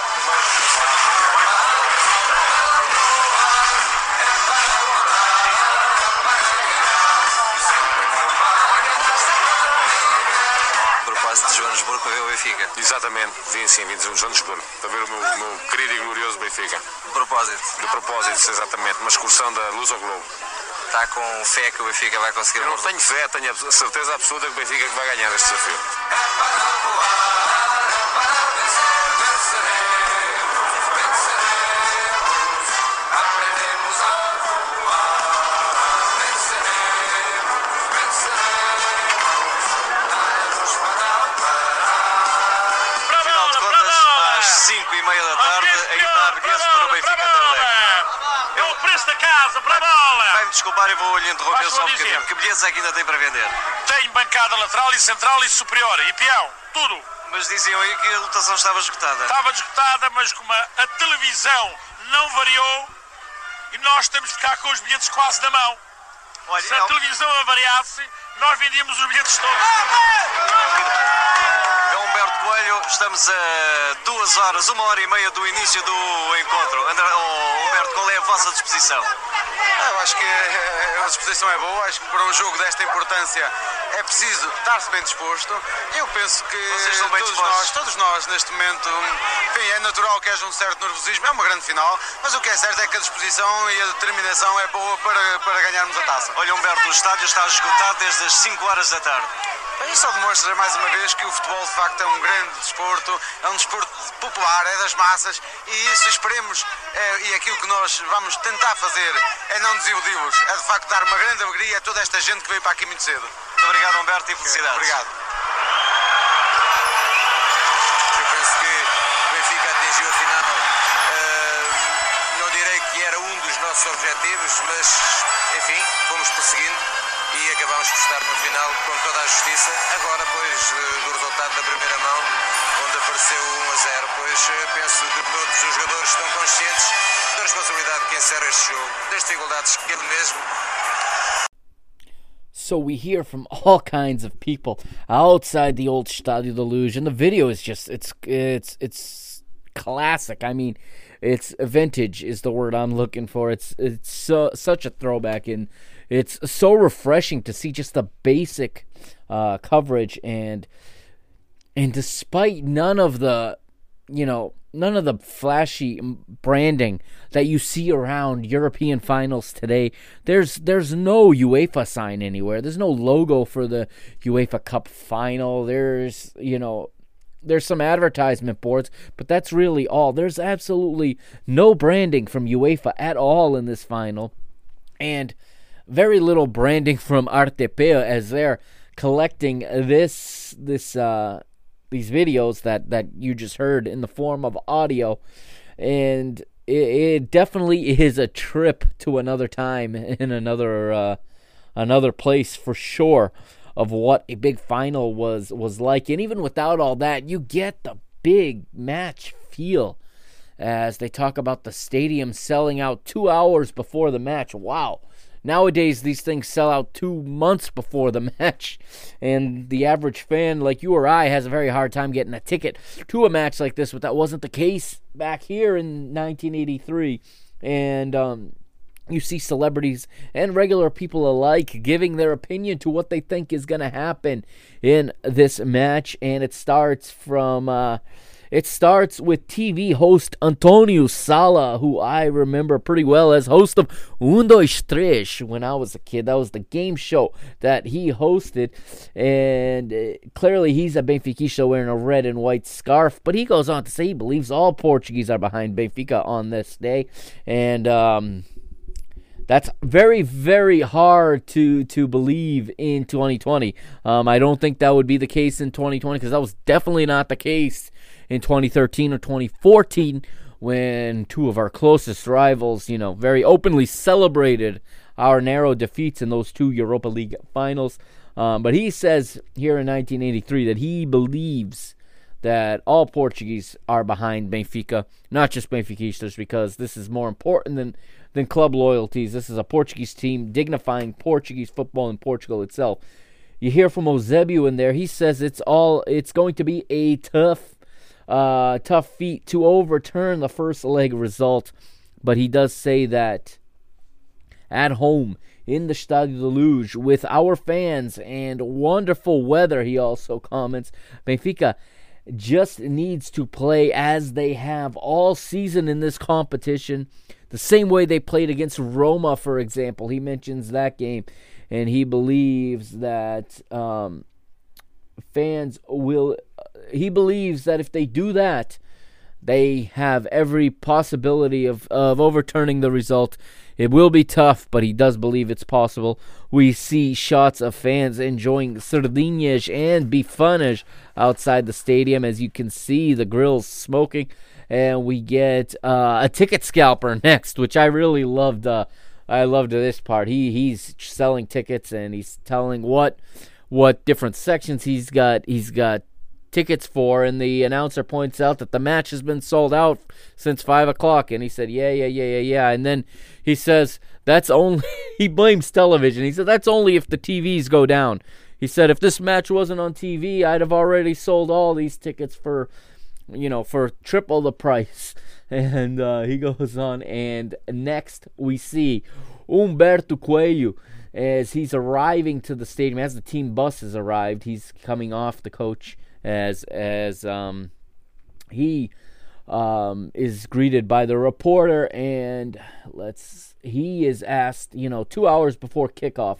Joanesburgo para ver o Benfica. Exatamente, vim sim, vim de Joanesburgo, para ver o meu, meu querido e glorioso Benfica. De propósito, De propósito, exatamente, uma excursão da Luz ao Globo. está com fé que o Benfica vai conseguir Eu não tenho fé, tenho a certeza absoluta que o Benfica é vai ganhar este desafio. Vai-me desculpar, eu vou lhe interromper só um bocadinho. Que bilhetes é que ainda tem para vender? Tem bancada lateral e central e superior. E peão, tudo. Mas diziam aí que a lotação estava esgotada. Estava esgotada, mas como a, a televisão não variou, e nós temos que ficar com os bilhetes quase na mão. Olha, Se é a um- televisão avariasse, nós vendíamos os bilhetes todos. É Humberto Coelho, estamos a duas horas, uma hora e meia do início do encontro. André, oh, Humberto, qual é a vossa disposição? Eu acho que eh, a disposição é boa, acho que para um jogo desta importância é preciso estar-se bem disposto. Eu penso que todos nós, todos nós neste momento, enfim, é natural que haja um certo nervosismo, é uma grande final, mas o que é certo é que a disposição e a determinação é boa para, para ganharmos a taça. Olha, Humberto, o estádio está esgotado desde as 5 horas da tarde. Isso só demonstra mais uma vez que o futebol de facto é um grande desporto, é um desporto popular, é das massas e isso esperemos é, e aquilo que nós vamos tentar fazer é não desiludi-los, é de facto dar uma grande alegria a toda esta gente que veio para aqui muito cedo. Muito obrigado, Humberto, e felicidades. Obrigado. Eu penso que o Benfica atingiu a final. Uh, não direi que era um dos nossos objetivos, mas enfim, fomos perseguindo e acabamos por estar no final com toda a justiça. Agora, pois, uh, do resultado da primeira mão, onde apareceu 1 a 0, pois uh, penso que todos os jogadores estão conscientes da responsabilidade que encerra este jogo, das dificuldades que ele mesmo So we hear from all kinds of people outside the old Stadio de Luz, and the video is just it's it's it's classic. I mean, it's vintage is the word I'm looking for. It's it's so, such a throwback, and it's so refreshing to see just the basic uh, coverage and and despite none of the you know none of the flashy branding that you see around European finals today. There's there's no UEFA sign anywhere. There's no logo for the UEFA Cup final. There's, you know, there's some advertisement boards, but that's really all. There's absolutely no branding from UEFA at all in this final. And very little branding from Artepeo as they're collecting this this uh these videos that that you just heard in the form of audio. And it, it definitely is a trip to another time in another uh, another place for sure of what a big final was was like. And even without all that you get the big match feel as they talk about the stadium selling out 2 hours before the match. Wow Nowadays, these things sell out two months before the match, and the average fan, like you or I, has a very hard time getting a ticket to a match like this. But that wasn't the case back here in 1983, and um, you see celebrities and regular people alike giving their opinion to what they think is going to happen in this match, and it starts from. Uh, it starts with TV host Antonio Sala, who I remember pretty well as host of Un when I was a kid. That was the game show that he hosted. And uh, clearly he's a Benfica wearing a red and white scarf. But he goes on to say he believes all Portuguese are behind Benfica on this day. And, um, that's very very hard to to believe in 2020 um, i don't think that would be the case in 2020 because that was definitely not the case in 2013 or 2014 when two of our closest rivals, you know, very openly celebrated our narrow defeats in those two Europa League finals. Um, but he says here in 1983 that he believes that all Portuguese are behind Benfica, not just Benfiquistas, because this is more important than, than club loyalties. This is a Portuguese team dignifying Portuguese football in Portugal itself. You hear from Eusebio in there. He says it's all it's going to be a tough uh, tough feat to overturn the first leg result. But he does say that at home in the Stade de Luz with our fans and wonderful weather, he also comments, Benfica just needs to play as they have all season in this competition. The same way they played against Roma, for example. He mentions that game, and he believes that um, fans will. He believes that if they do that, they have every possibility of, of overturning the result. It will be tough, but he does believe it's possible. We see shots of fans enjoying sardinhas and bifanas outside the stadium, as you can see the grills smoking. And we get uh, a ticket scalper next, which I really loved. Uh, I loved this part. He he's selling tickets and he's telling what what different sections he's got he's got tickets for and the announcer points out that the match has been sold out since five o'clock and he said yeah yeah yeah yeah yeah. And then he says that's only he blames television. He said that's only if the tvs go down. He said if this match wasn't on tv i'd have already sold all these tickets for you know for triple the price. And uh, he goes on and next we see Humberto coelho as he's arriving to the stadium, as the team bus has arrived, he's coming off the coach as as um, he um, is greeted by the reporter, and let's he is asked, you know, two hours before kickoff.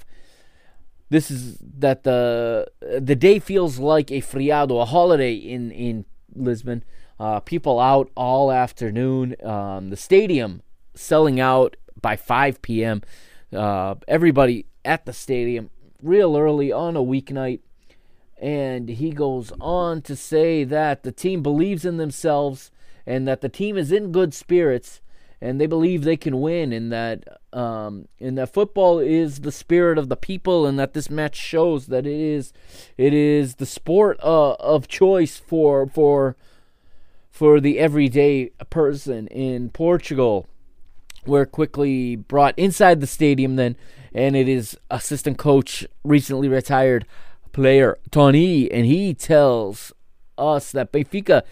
This is that the the day feels like a friado, a holiday in in Lisbon. Uh, people out all afternoon. Um, the stadium selling out by 5 p.m. Uh, everybody at the stadium real early on a weeknight. And he goes on to say that the team believes in themselves and that the team is in good spirits and they believe they can win and that um, and that football is the spirit of the people and that this match shows that it is it is the sport uh, of choice for for for the everyday person in Portugal. We're quickly brought inside the stadium then and it is assistant coach recently retired player Toni and he tells us that Benfica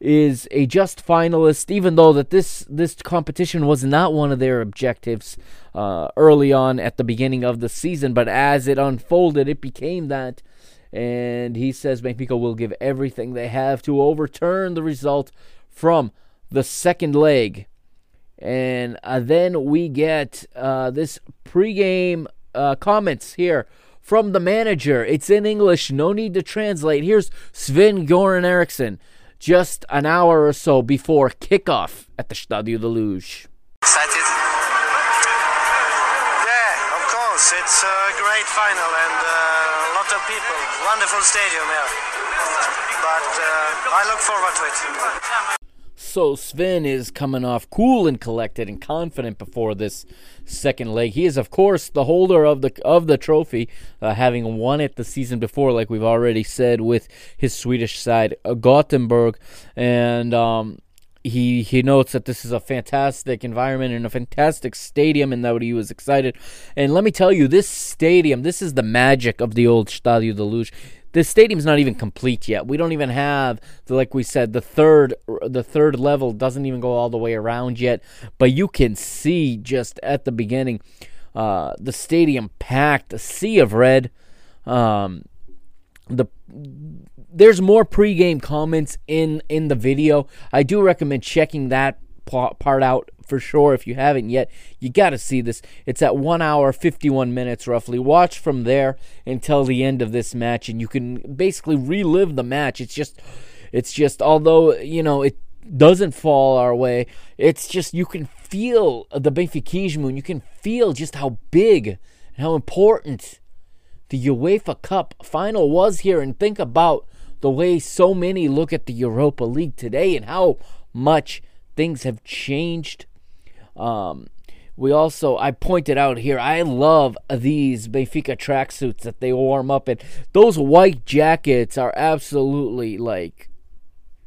is a just finalist, even though that this this competition was not one of their objectives uh, early on at the beginning of the season. But as it unfolded, it became that. And he says Benfica will give everything they have to overturn the result from the second leg. And uh, then we get uh, this pregame uh, comments here from the manager. It's in English, no need to translate. Here's Sven Goran Eriksson just an hour or so before kickoff at the Stadio de Luz. Excited? Yeah, of course. It's a great final and uh, a lot of people. Wonderful stadium here. But uh, I look forward to it. So Sven is coming off cool and collected and confident before this second leg. He is, of course, the holder of the of the trophy, uh, having won it the season before, like we've already said, with his Swedish side, uh, Gothenburg, and um, he he notes that this is a fantastic environment and a fantastic stadium, and that he was excited. And let me tell you, this stadium, this is the magic of the old Stadio de Luz the stadium's not even complete yet. We don't even have the, like we said the third the third level doesn't even go all the way around yet, but you can see just at the beginning uh, the stadium packed, a sea of red. Um, the there's more pregame comments in in the video. I do recommend checking that part out for sure if you haven't yet. You got to see this. It's at 1 hour 51 minutes roughly. Watch from there until the end of this match and you can basically relive the match. It's just it's just although, you know, it doesn't fall our way, it's just you can feel the Benfiquismo. You can feel just how big and how important the UEFA Cup final was here and think about the way so many look at the Europa League today and how much things have changed um, we also, I pointed out here, I love these Benfica tracksuits that they warm up in. Those white jackets are absolutely like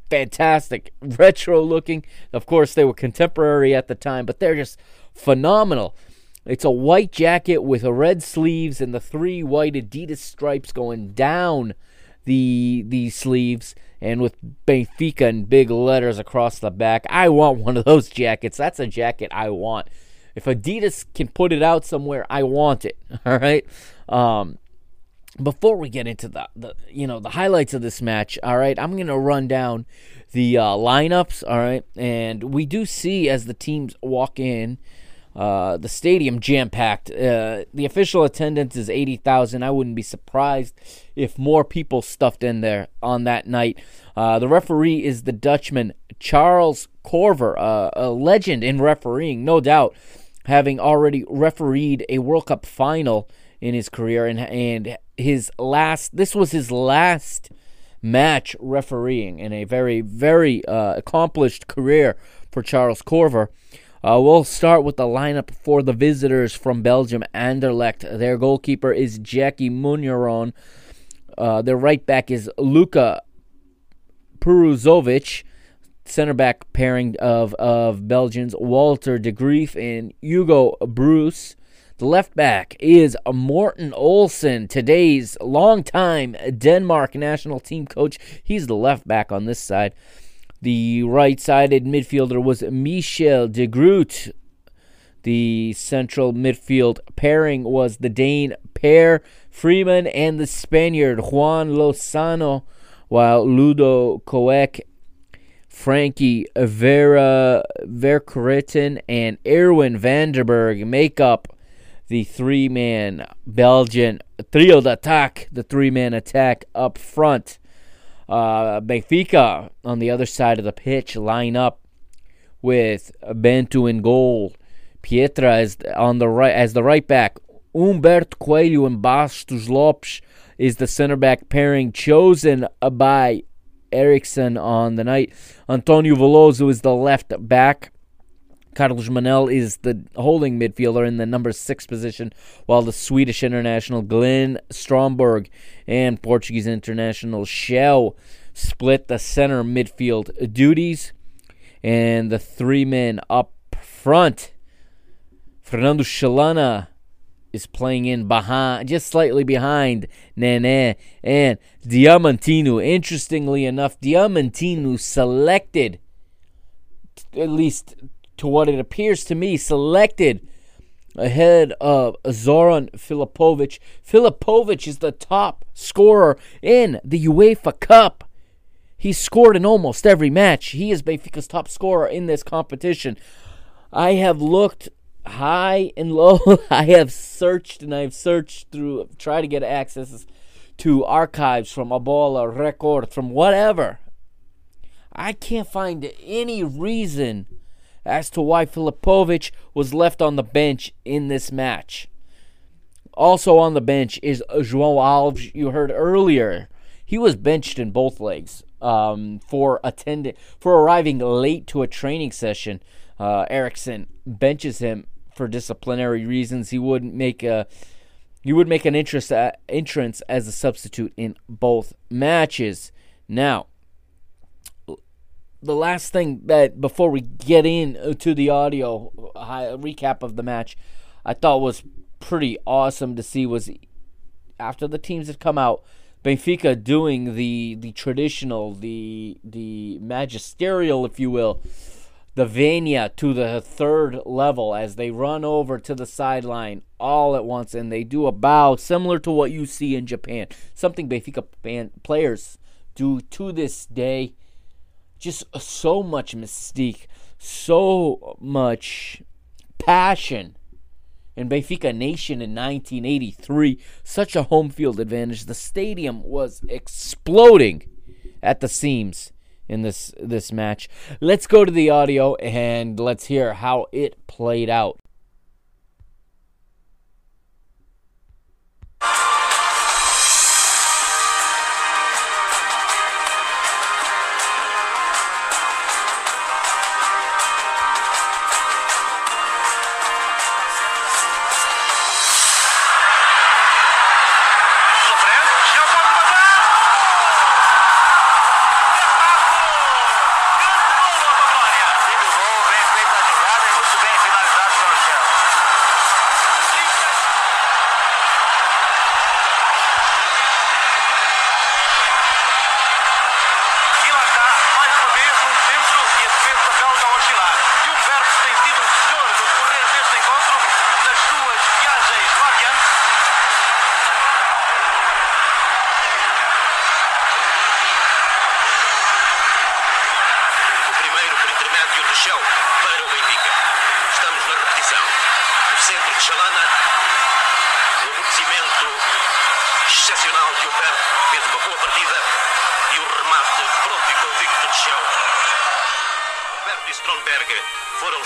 fantastic, retro looking. Of course, they were contemporary at the time, but they're just phenomenal. It's a white jacket with a red sleeves and the three white Adidas stripes going down the the sleeves and with Benfica in big letters across the back. I want one of those jackets. That's a jacket I want. If Adidas can put it out somewhere, I want it. All right. Um, before we get into the, the you know the highlights of this match, all right, I'm gonna run down the uh, lineups. All right, and we do see as the teams walk in. Uh, the stadium jam packed. Uh, the official attendance is 80,000. I wouldn't be surprised if more people stuffed in there on that night. Uh, the referee is the Dutchman Charles Corver, uh, a legend in refereeing, no doubt, having already refereed a World Cup final in his career and and his last this was his last match refereeing in a very very uh, accomplished career for Charles Corver. Uh, we'll start with the lineup for the visitors from Belgium, Anderlecht. Their goalkeeper is Jackie Munaron. Uh, their right back is Luka Peruzovic. Center back pairing of, of Belgians, Walter de Greef and Hugo Broos. The left back is Morten Olsen, today's longtime Denmark national team coach. He's the left back on this side. The right sided midfielder was Michel de Groot. The central midfield pairing was the Dane Per Frimann and the Spaniard Juan Lozano, while Ludo Coeck, Frankie Vera Vercauteren, and Erwin Vandenbergh make up the three man Belgian trio attack, the three man attack up front. Uh, Benfica on the other side of the pitch line up with Bento in goal. Pietra is on the right as the right back. Humberto Coelho and Bastos Lopes is the center back pairing chosen by Eriksson on the night. Antonio Veloso is the left back. Carlos Manel is the holding midfielder in the number six position, while the Swedish international Glenn Stromberg and Portuguese international Shéu split the center midfield duties. And the three men up front, Fernando Chalana is playing in behind, just slightly behind Nene and Diamantino. Interestingly enough, Diamantino selected, at least to what it appears to me, selected ahead of Zoran Filipovic. Filipovic is the top scorer in the UEFA Cup. He's scored in almost every match. He is Benfica's top scorer in this competition. I have looked high and low. I have searched and I've searched through, try to get access to archives from A Bola, Record, from whatever. I can't find any reason as to why Filipovic was left on the bench in this match. Also on the bench is João Alves, you heard earlier. He was benched in both legs um, for attending for arriving late to a training session. Uh, Eriksson benches him for disciplinary reasons. He wouldn't make a he would make an interest, uh, entrance as a substitute in both matches. Now, the last thing that before we get into the audio uh, recap of the match, I thought was pretty awesome to see was after the teams had come out, Benfica doing the the traditional, the the magisterial, if you will, the venia to the third level as they run over to the sideline all at once and they do a bow similar to what you see in Japan. Something Benfica players do to this day just so much mystique, so much passion in Benfica Nation in 1983. Such a home field advantage. The stadium was exploding at the seams in this this match. Let's go to the audio and let's hear how it played out.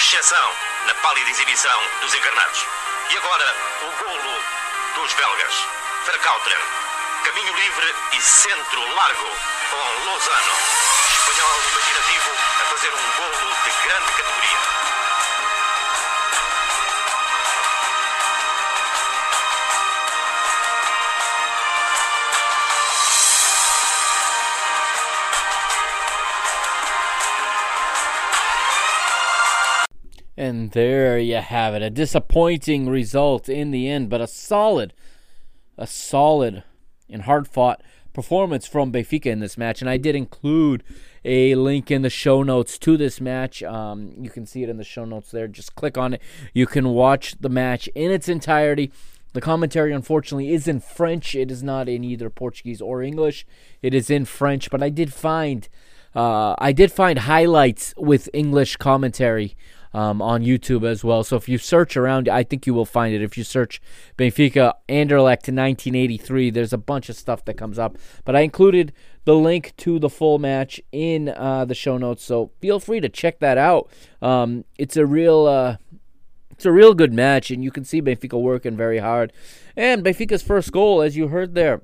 exceção na pálida exibição dos encarnados. E agora, o golo dos belgas. Verkautren, caminho livre e centro largo com Lozano. Espanhol imaginativo a fazer um golo de grande categoria. And there you have it. A disappointing result in the end, but a solid, a solid and hard fought performance from Benfica in this match. And I did include a link in the show notes to this match. Um, you can see it in the show notes there. Just click on it. You can watch the match in its entirety. The commentary, unfortunately, is in French. It is not in either Portuguese or English. It is in French, but I did find uh, I did find highlights with English commentary um, on YouTube as well. So if you search around, I think you will find it. If you search Benfica Anderlecht 1983, there's a bunch of stuff that comes up. But I included the link to the full match in uh, the show notes, so feel free to check that out. Um, it's a real. Uh, it's a real good match, and you can see Benfica working very hard. And Benfica's first goal, as you heard there,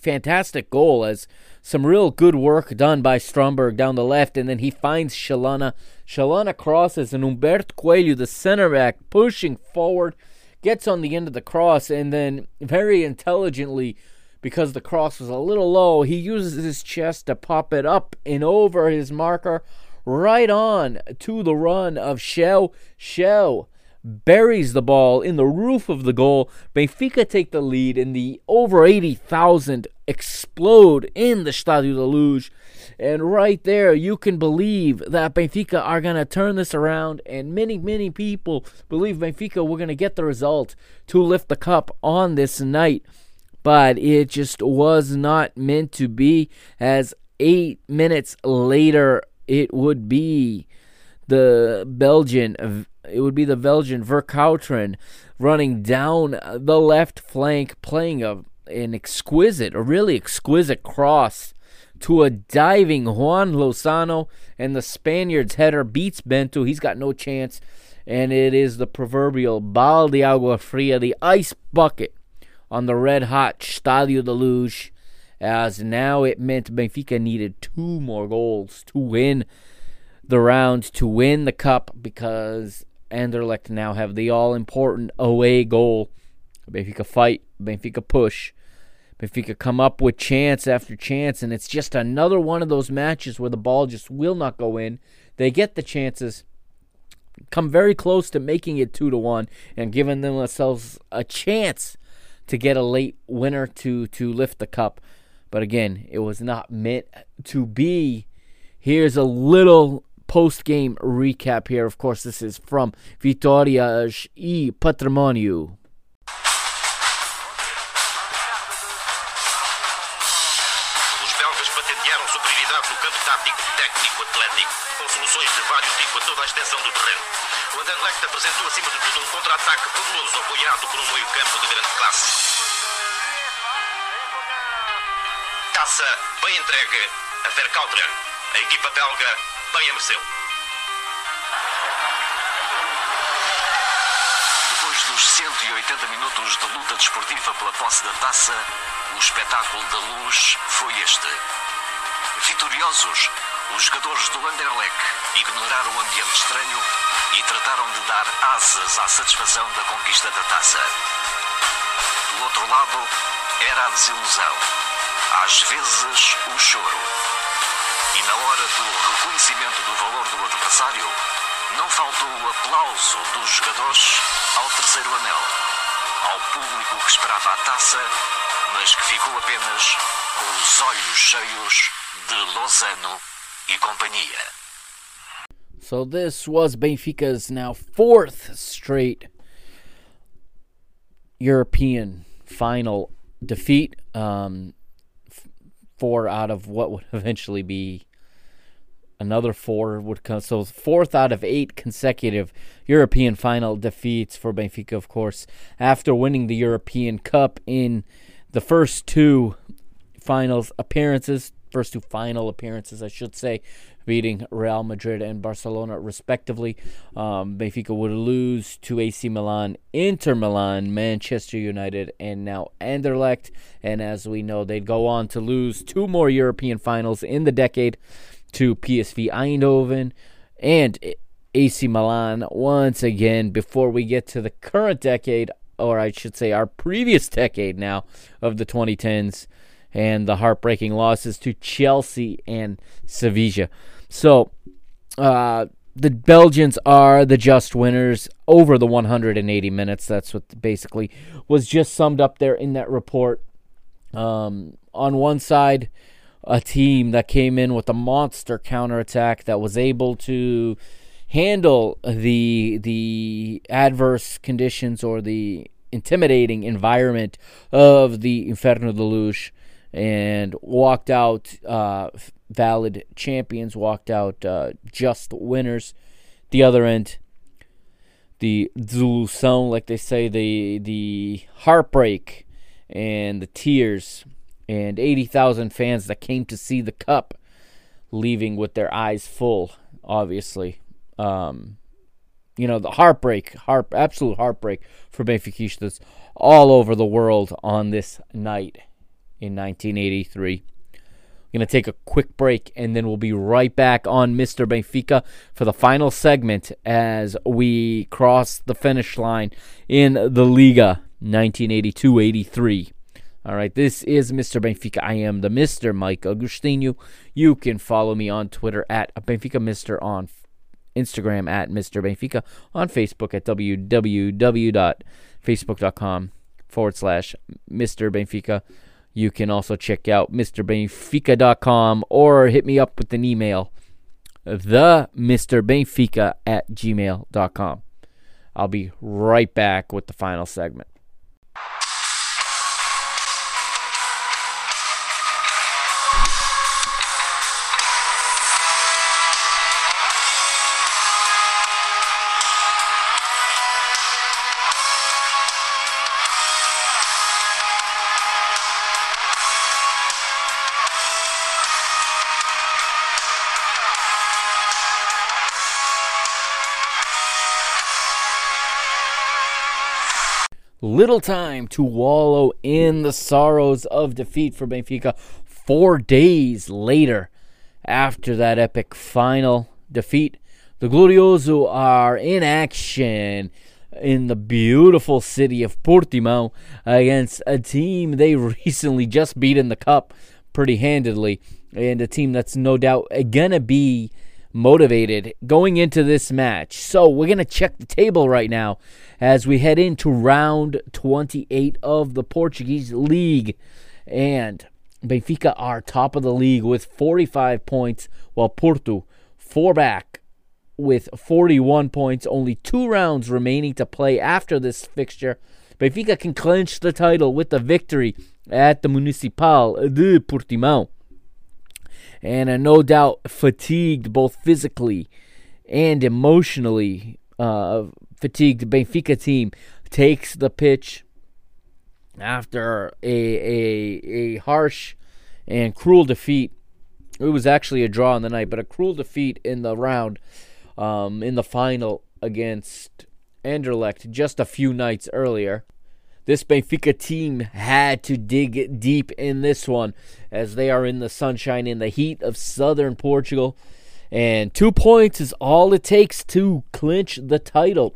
fantastic goal as some real good work done by Stromberg down the left, and then he finds Chalana. Chalana crosses, and Humberto Coelho, the center back, pushing forward, gets on the end of the cross, and then very intelligently, because the cross was a little low, he uses his chest to pop it up and over his marker, right on to the run of Shéu. Shéu buries the ball in the roof of the goal. Benfica take the lead, and the over 80,000 explode in the Stadio da Luz. And right there, you can believe that Benfica are going to turn this around, and many, many people believe Benfica were going to get the result to lift the cup on this night. But it just was not meant to be, as eight minutes later, it would be the Belgian uh, it would be the Belgian Vercauteren running down uh, the left flank, playing a an exquisite, a really exquisite cross to a diving Juan Lozano, and the Spaniard's header beats Bento. He's got no chance, and it is the proverbial bal de agua fria, the ice bucket on the red hot Stadio de Luz, as now it meant Benfica needed two more goals to win the round, to win the cup, because Anderlecht now have the all important away goal. Benfica fight, Benfica push, Benfica come up with chance after chance, and it's just another one of those matches where the ball just will not go in. They get the chances, come very close to making it two to one, and giving themselves a chance to get a late winner to to lift the cup. But again, it was not meant to be. Here's a little post game recap here. Of course, this is from Vitória e Patrimônio. Bem entregue a. A equipa belga bem a mereceu. Depois dos 180 minutos de luta desportiva pela posse da taça, o espetáculo da luz foi este. Vitoriosos, os jogadores do Anderlecht ignoraram o ambiente estranho e trataram de dar asas à satisfação da conquista da taça. Do outro lado, era a desilusão, às vezes o choro. E na hora do reconhecimento do valor do adversário, não faltou o aplauso dos jogadores ao terceiro anel, ao público que esperava a taça, mas que ficou apenas com os olhos cheios de Lozano e companhia. So this was Benfica's now fourth straight European final defeat. Um, four out of what would eventually be another four would come. So fourth out of eight consecutive European final defeats for Benfica, of course, after winning the European Cup in the first two finals appearances, first two final appearances, I should say, beating Real Madrid and Barcelona respectively. Um, Benfica would lose to AC Milan, Inter Milan, Manchester United, and now Anderlecht. And as we know, they'd go on to lose two more European finals in the decade to PSV Eindhoven and AC Milan once again before we get to the current decade, or I should say our previous decade now of the 2010s and the heartbreaking losses to Chelsea and Sevilla. So, uh, the Belgians are the just winners over the 180 minutes. That's what basically was just summed up there in that report. Um, on one side, a team that came in with a monster counterattack that was able to handle the the adverse conditions or the intimidating environment of the Inferno de Luz and walked out uh, valid champions, walked out uh, just winners. The other end, the desilusão, like they say, the the heartbreak and the tears, and eighty thousand fans that came to see the cup, leaving with their eyes full. Obviously, um, you know, the heartbreak, heart, absolute heartbreak for Benfiquistas all over the world on this night in 1983. We're going to take a quick break and then we'll be right back on Mr. Benfica for the final segment as we cross the finish line in the Liga 1982 83. All right, this is Mr. Benfica. I am the Mr. Mike Agustino. You can follow me on Twitter at Benfica Mister on Instagram at Mr. Benfica, on Facebook at www.facebook.com forward slash Mr. Benfica. You can also check out MrBenfica.com or hit me up with an email, the Mr. Benfica at gmail.com. I'll be right back with the final segment. Little time to wallow in the sorrows of defeat for Benfica four days later after that epic final defeat. The Glorioso are in action in the beautiful city of Portimao against a team they recently just beat in the cup pretty handedly, and a team that's no doubt gonna be motivated going into this match. So we're gonna check the table right now as we head into round 28 of the Portuguese League. And Benfica are top of the league with 45 points, while Porto, four back, with 41 points. Only two rounds remaining to play after this fixture. Benfica can clinch the title with the victory at the Municipal de Portimão. And are no doubt fatigued both physically and emotionally uh, fatigued Benfica team takes the pitch after a, a, a harsh and cruel defeat. It was actually a draw in the night, but a cruel defeat in the round, um, in the final against Anderlecht just a few nights earlier. This Benfica team had to dig deep in this one as they are in the sunshine in the heat of southern Portugal. And two points is all it takes to clinch the title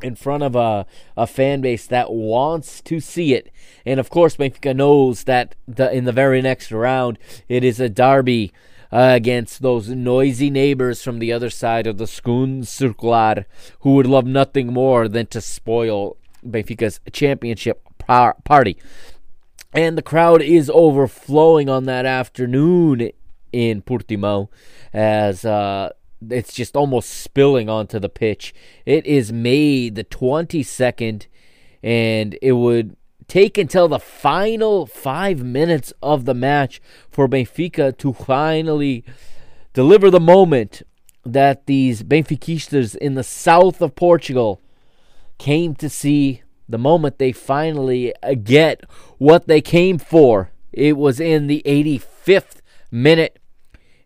in front of a, a fan base that wants to see it. And of course, Benfica knows that the, in the very next round, it is a derby uh, against those noisy neighbors from the other side of the Segunda Circular who would love nothing more than to spoil Benfica's championship par- party. And the crowd is overflowing on that afternoon in Portimao as uh, it's just almost spilling onto the pitch. It is May the 22nd, and it would take until the final five minutes of the match for Benfica to finally deliver the moment that these Benfiquistas in the south of Portugal came to see. The moment they finally get what they came for. It was in the 85th minute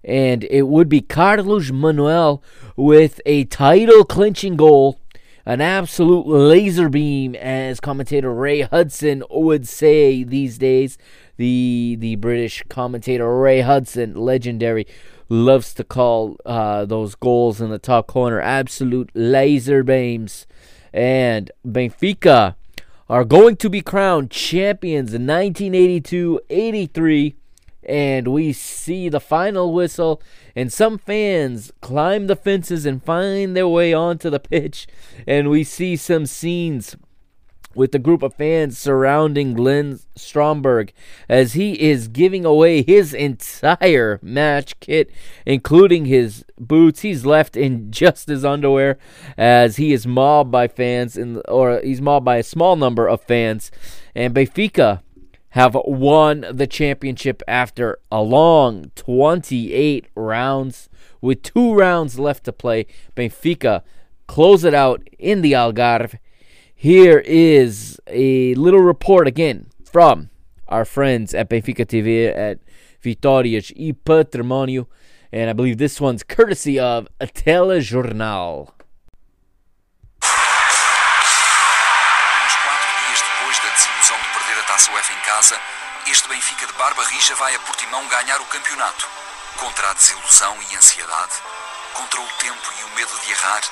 and it would be Carlos Manuel with a title clinching goal, an absolute laser beam, as commentator Ray Hudson would say these days. The the British commentator Ray Hudson, legendary, loves to call uh, those goals in the top corner absolute laser beams. And Benfica are going to be crowned champions in 1982 83 and we see the final whistle, and some fans climb the fences and find their way onto the pitch, and we see some scenes with the group of fans surrounding Glenn Stromberg as he is giving away his entire match kit, including his boots. He's left in just his underwear as he is mobbed by fans, in, or he's mobbed by a small number of fans. And Benfica have won the championship after a long 28 rounds. With two rounds left to play, Benfica close it out in the Algarve. Here is a little report again from our friends at Benfica TV at Vitórias e Patrimonio. And I believe this one's courtesy of a telejornal. este Benfica de Barba Rija vai a Portimão ganhar o campeonato. Contra a desilusão e ansiedade, contra o tempo e o medo de errar,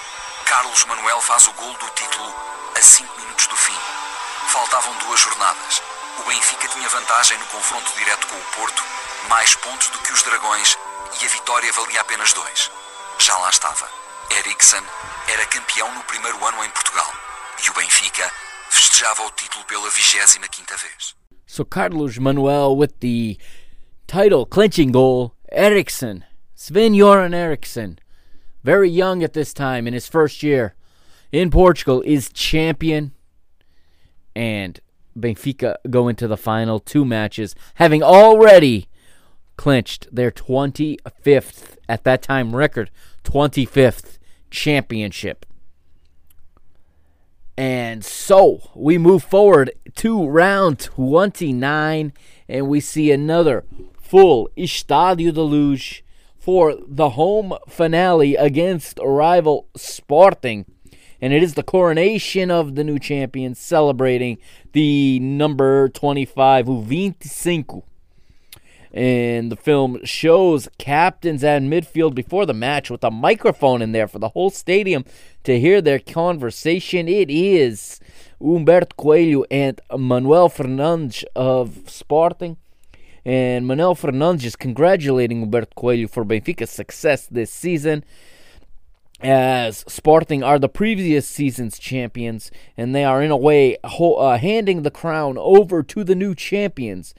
Carlos Manuel faz o gol do título a 5 minutos do fim. Faltavam duas jornadas. O Benfica tinha vantagem no confronto direto com o Porto, mais pontos do que os Dragões, e a vitória valia apenas dois. Já lá estava. Eriksen era campeão no primeiro ano em Portugal. E o Benfica festejava o título pela 25ª vez. So Carlos Manuel with the title clinching goal. Eriksson, Sven Göran Eriksson, very young at this time in his first year in Portugal, is champion. And Benfica go into the final two matches, having already clinched their 25th, at that time record, 25th championship. And so we move forward to round 29, and we see another full Estádio da Luz for the home finale against rival Sporting. And it is the coronation of the new champions celebrating the number 25, o 25. And the film shows captains and midfield before the match with a microphone in there for the whole stadium to hear their conversation. It is Humberto Coelho and Manuel Fernandes of Sporting. And Manuel Fernandes congratulating Humberto Coelho for Benfica's success this season as Sporting are the previous season's champions, and they are in a way ho- uh, handing the crown over to the new champions.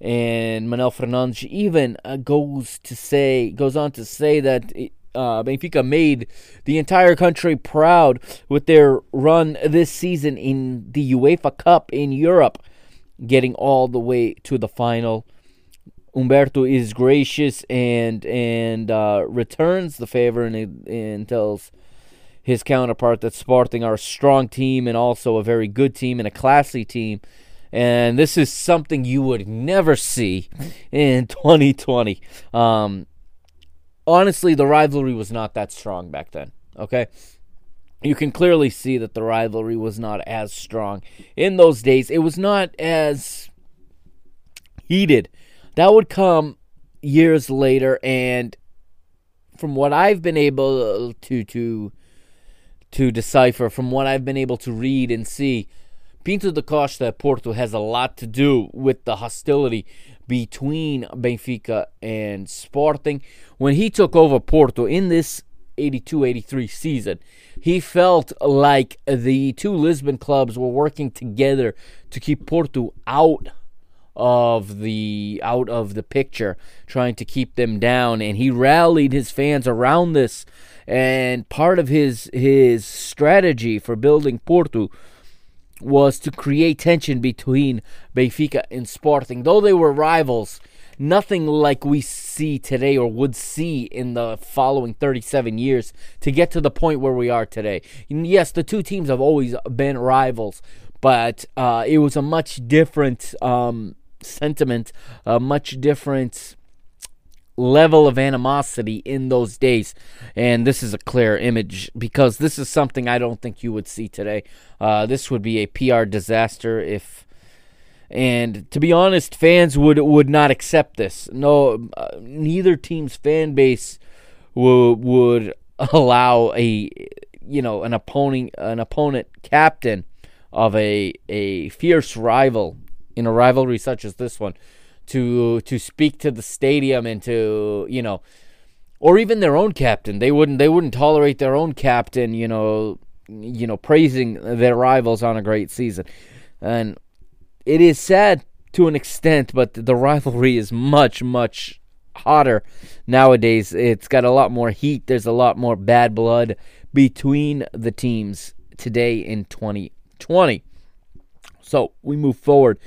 And Manuel Fernandes even uh, goes to say, goes on to say that uh, Benfica made the entire country proud with their run this season in the UEFA Cup in Europe, getting all the way to the final. Humberto is gracious and and uh, returns the favor and, and tells his counterpart that Sporting are a strong team and also a very good team and a classy team. And this is something you would never see in 2020. Um, honestly, the rivalry was not that strong back then. Okay. You can clearly see that the rivalry was not as strong in those days. It was not as heated that would come years later, and from what I've been able to to to decipher, from what I've been able to read and see, Pinto da Costa at Porto has a lot to do with the hostility between Benfica and Sporting. When he took over Porto in this 82 83 season, he felt like the two Lisbon clubs were working together to keep Porto out of the out of the picture, trying to keep them down, and he rallied his fans around this. And part of his his strategy for building Porto was to create tension between Benfica and Sporting. Though they were rivals, nothing like we see today or would see in the following 37 years to get to the point where we are today. And yes, the two teams have always been rivals, but uh, it was a much different um, sentiment, a much different level of animosity in those days. And this is a clear image because this is something I don't think you would see today. Uh, this would be a PR disaster if. And to be honest, fans would would not accept this. No, uh, neither team's fan base would would allow a you know an opponent an opponent captain of a a fierce rival in a rivalry such as this one to to speak to the stadium and to you know or even their own captain. They wouldn't they wouldn't tolerate their own captain you know you know praising their rivals on a great season. And it is sad to an extent but the rivalry is much much hotter nowadays. It's got a lot more heat. There's a lot more bad blood between the teams today in 2020 so we move forward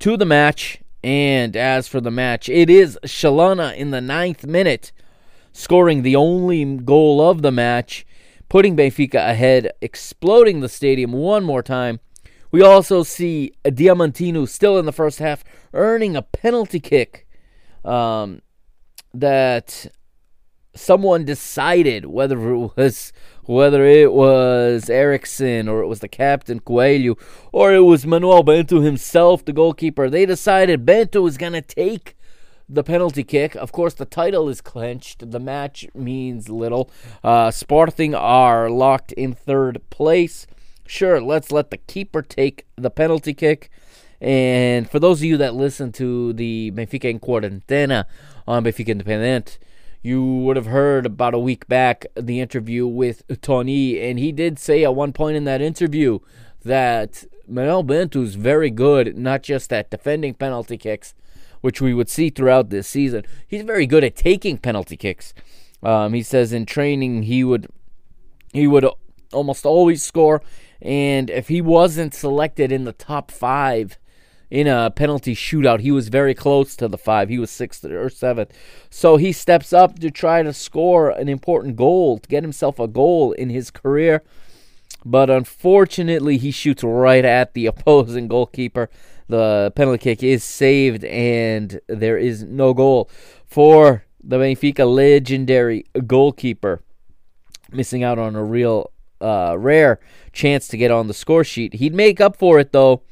to the match. And as for the match, it is Chalana in the ninth minute, scoring the only goal of the match, putting Benfica ahead, exploding the stadium one more time. We also see Diamantino still in the first half, earning a penalty kick um, that someone decided whether it was whether it was Eriksson or it was the captain Coelho or it was Manuel Bento himself, the goalkeeper. They decided Bento was gonna take the penalty kick. Of course, the title is clenched. The match means little. Uh, Sporting are locked in third place. Sure, let's let the keeper take the penalty kick. And for those of you that listen to the Benfica en Cuarentena on Benfica Independent, you would have heard about a week back the interview with Toni, and he did say at one point in that interview that Manuel is very good, not just at defending penalty kicks, which we would see throughout this season. He's very good at taking penalty kicks. Um, he says in training he would he would almost always score, and if he wasn't selected in the top five in a penalty shootout. He was very close to the five. He was sixth or seventh. So he steps up to try to score an important goal, to get himself a goal in his career. But unfortunately, he shoots right at the opposing goalkeeper. The penalty kick is saved, and there is no goal for the Benfica legendary goalkeeper. Missing out on a real uh, rare chance to get on the score sheet. He'd make up for it, though,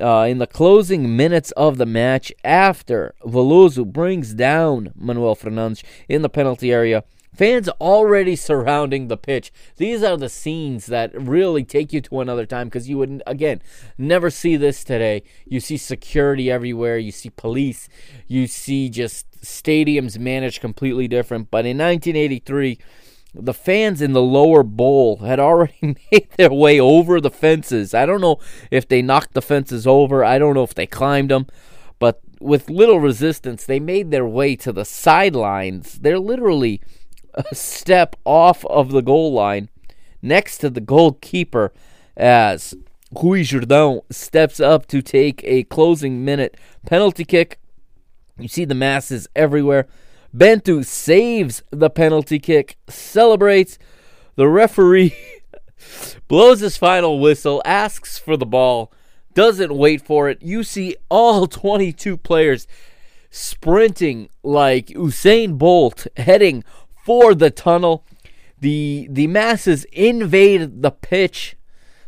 uh, in the closing minutes of the match after Veloso brings down Manuel Fernandes in the penalty area. Fans already surrounding the pitch. These are the scenes that really take you to another time because you would, again, never see this today. You see security everywhere, you see police, you see just stadiums managed completely different. But in 1983, the fans in the lower bowl had already made their way over the fences. I don't know if they knocked the fences over, I don't know if they climbed them, but with little resistance, they made their way to the sidelines. They're literally a step off of the goal line next to the goalkeeper as Rui Jordão steps up to take a closing minute penalty kick. You see the masses everywhere. Bento saves the penalty kick, celebrates. The referee blows his final whistle, asks for the ball, doesn't wait for it. You see all 22 players sprinting like Usain Bolt heading for the tunnel. The the masses invade the pitch.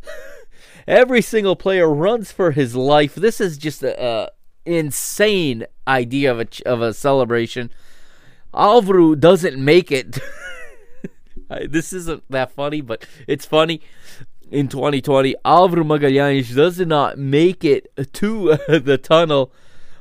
Every single player runs for his life. This is just a insane idea of a of a celebration. Alvaro doesn't make it. this isn't that funny, but it's funny. In 2020, Alvaro Magalhães does not make it to the tunnel.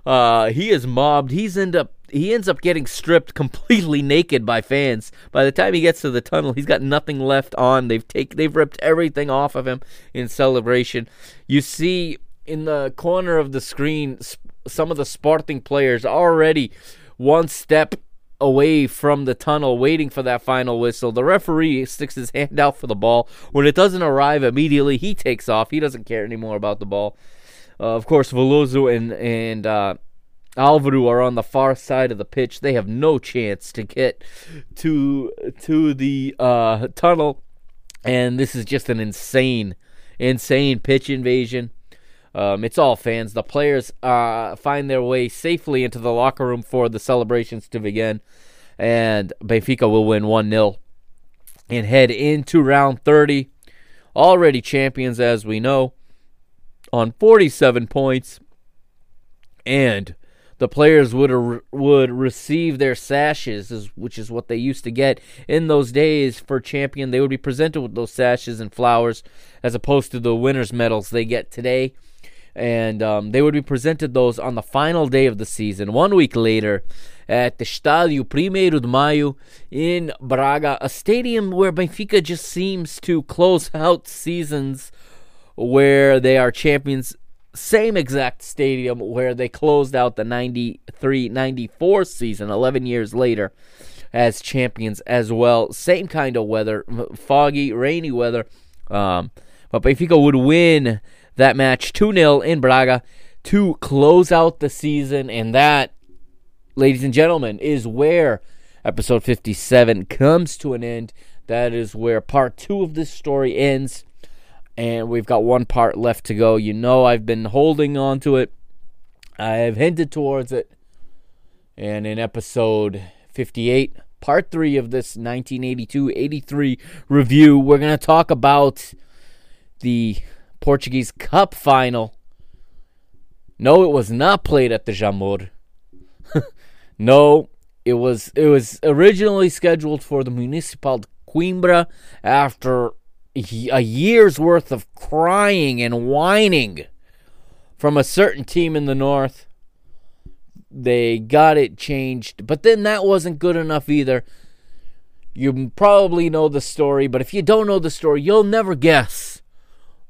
Uh, he is mobbed. He's end up he ends up getting stripped completely naked by fans. By the time he gets to the tunnel, he's got nothing left on. They've take they've ripped everything off of him in celebration. You see in the corner of the screen some of the Sporting players already one step away from the tunnel waiting for that final whistle. The referee sticks his hand out for the ball. When it doesn't arrive immediately, he takes off. He doesn't care anymore about the ball. Uh, of course, Veloso and and uh, Alvaro are on the far side of the pitch. They have no chance to get to to the uh, tunnel, and this is just an insane, insane pitch invasion. Um, it's all fans. The players uh, find their way safely into the locker room for the celebrations to begin, and Benfica will win 1 0 and head into round 30. Already champions, as we know, on 47 points, and the players would would receive their sashes, which is what they used to get in those days for champion. They would be presented with those sashes and flowers, as opposed to the winners' medals they get today and um, they would be presented those on the final day of the season, one week later, at the Estádio Primeiro de Maio in Braga, a stadium where Benfica just seems to close out seasons where they are champions. Same exact stadium where they closed out the 93 94 season 11 years later as champions as well. Same kind of weather, foggy, rainy weather. Um, but Benfica would win that match 2 0 in Braga to close out the season. And that, ladies and gentlemen, is where episode 57 comes to an end. That is where part two of this story ends. And we've got one part left to go. You know, I've been holding on to it, I've hinted towards it. And in episode 58, part three of this 1982 83 review. We're going to talk about the Portuguese Cup final. No, it was not played at the Jamor. no, it was it was originally scheduled for the Municipal de Coimbra after a year's worth of crying and whining from a certain team in the north. They got it changed, but then that wasn't good enough either. You probably know the story, but if you don't know the story, you'll never guess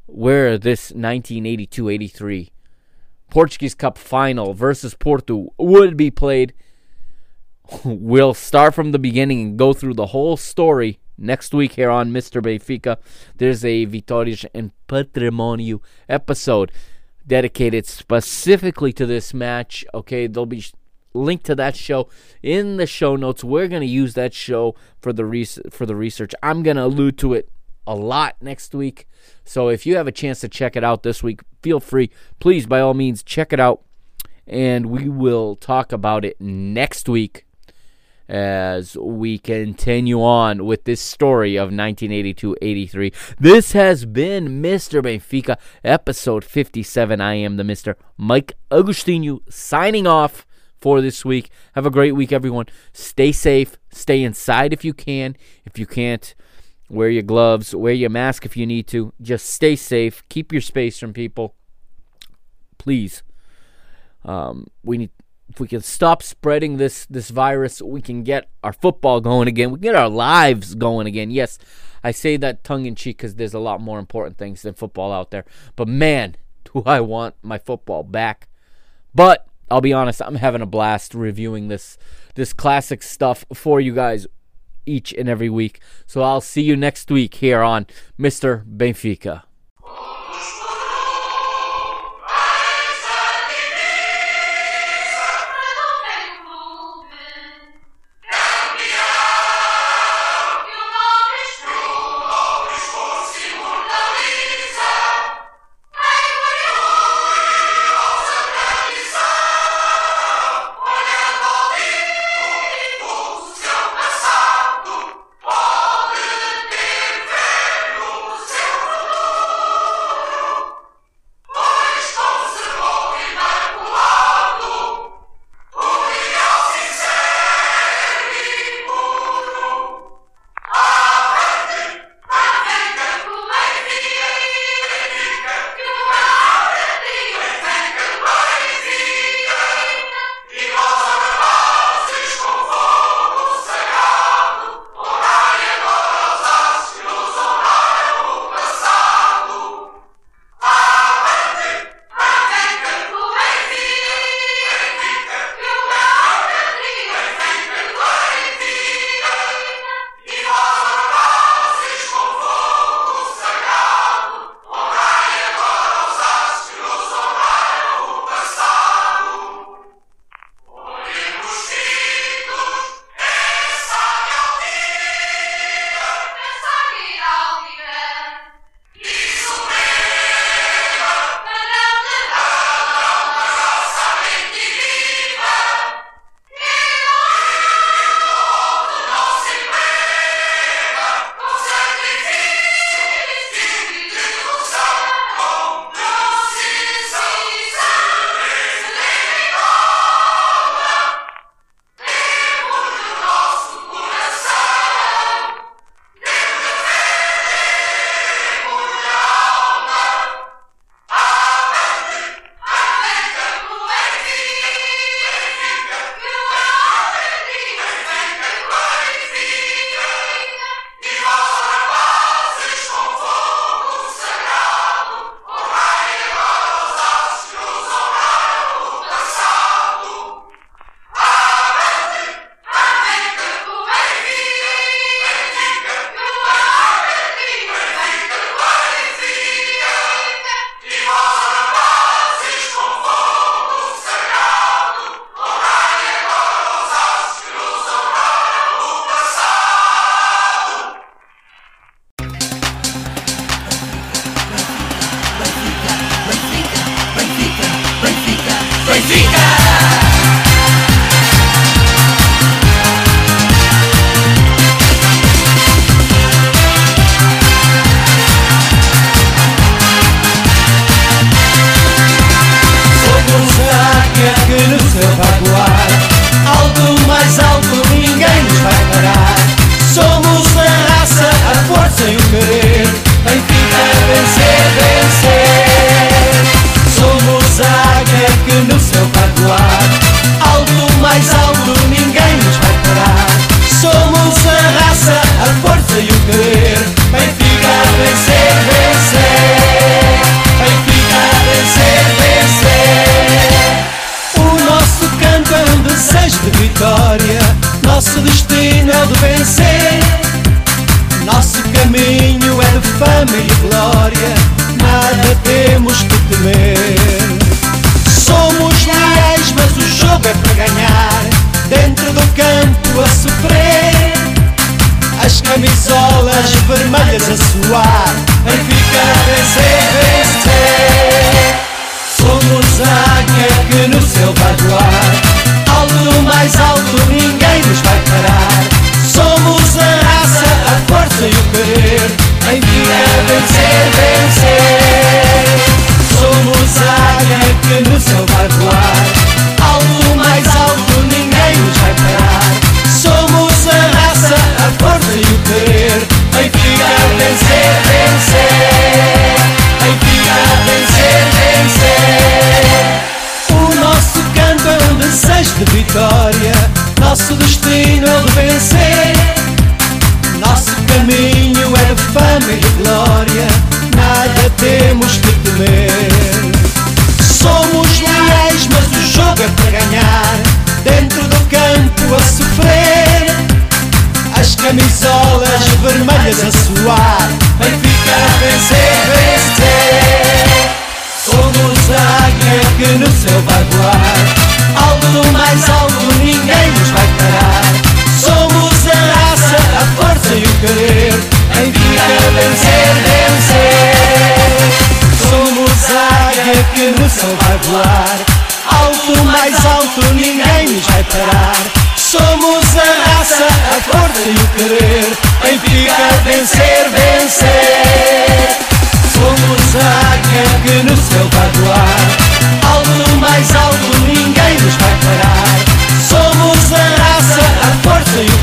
where this 1982 83 Portuguese Cup final versus Porto would be played. We'll start from the beginning and go through the whole story next week here on Mr. Benfica. There's a Vitórias and Patrimônio episode dedicated specifically to this match. Okay, there'll be link to that show in the show notes. We're gonna use that show for the res- for the research. I'm gonna allude to it a lot next week. So if you have a chance to check it out this week, feel free. Please, by all means, check it out, and we will talk about it next week as we continue on with this story of 1982-83. This has been Mr. Benfica, episode 57. I am the Mr. Mike Agostinho signing off for this week. Have a great week, everyone. Stay safe. Stay inside if you can. If you can't, wear your gloves. Wear your mask if you need to. Just stay safe. Keep your space from people. Please. Um, we need if we can stop spreading this this virus, we can get our football going again. We can get our lives going again. Yes, I say that tongue in cheek because there's a lot more important things than football out there. But man, do I want my football back. But I'll be honest, I'm having a blast reviewing this this classic stuff for you guys each and every week. So I'll see you next week here on Mr. Benfica.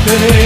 day.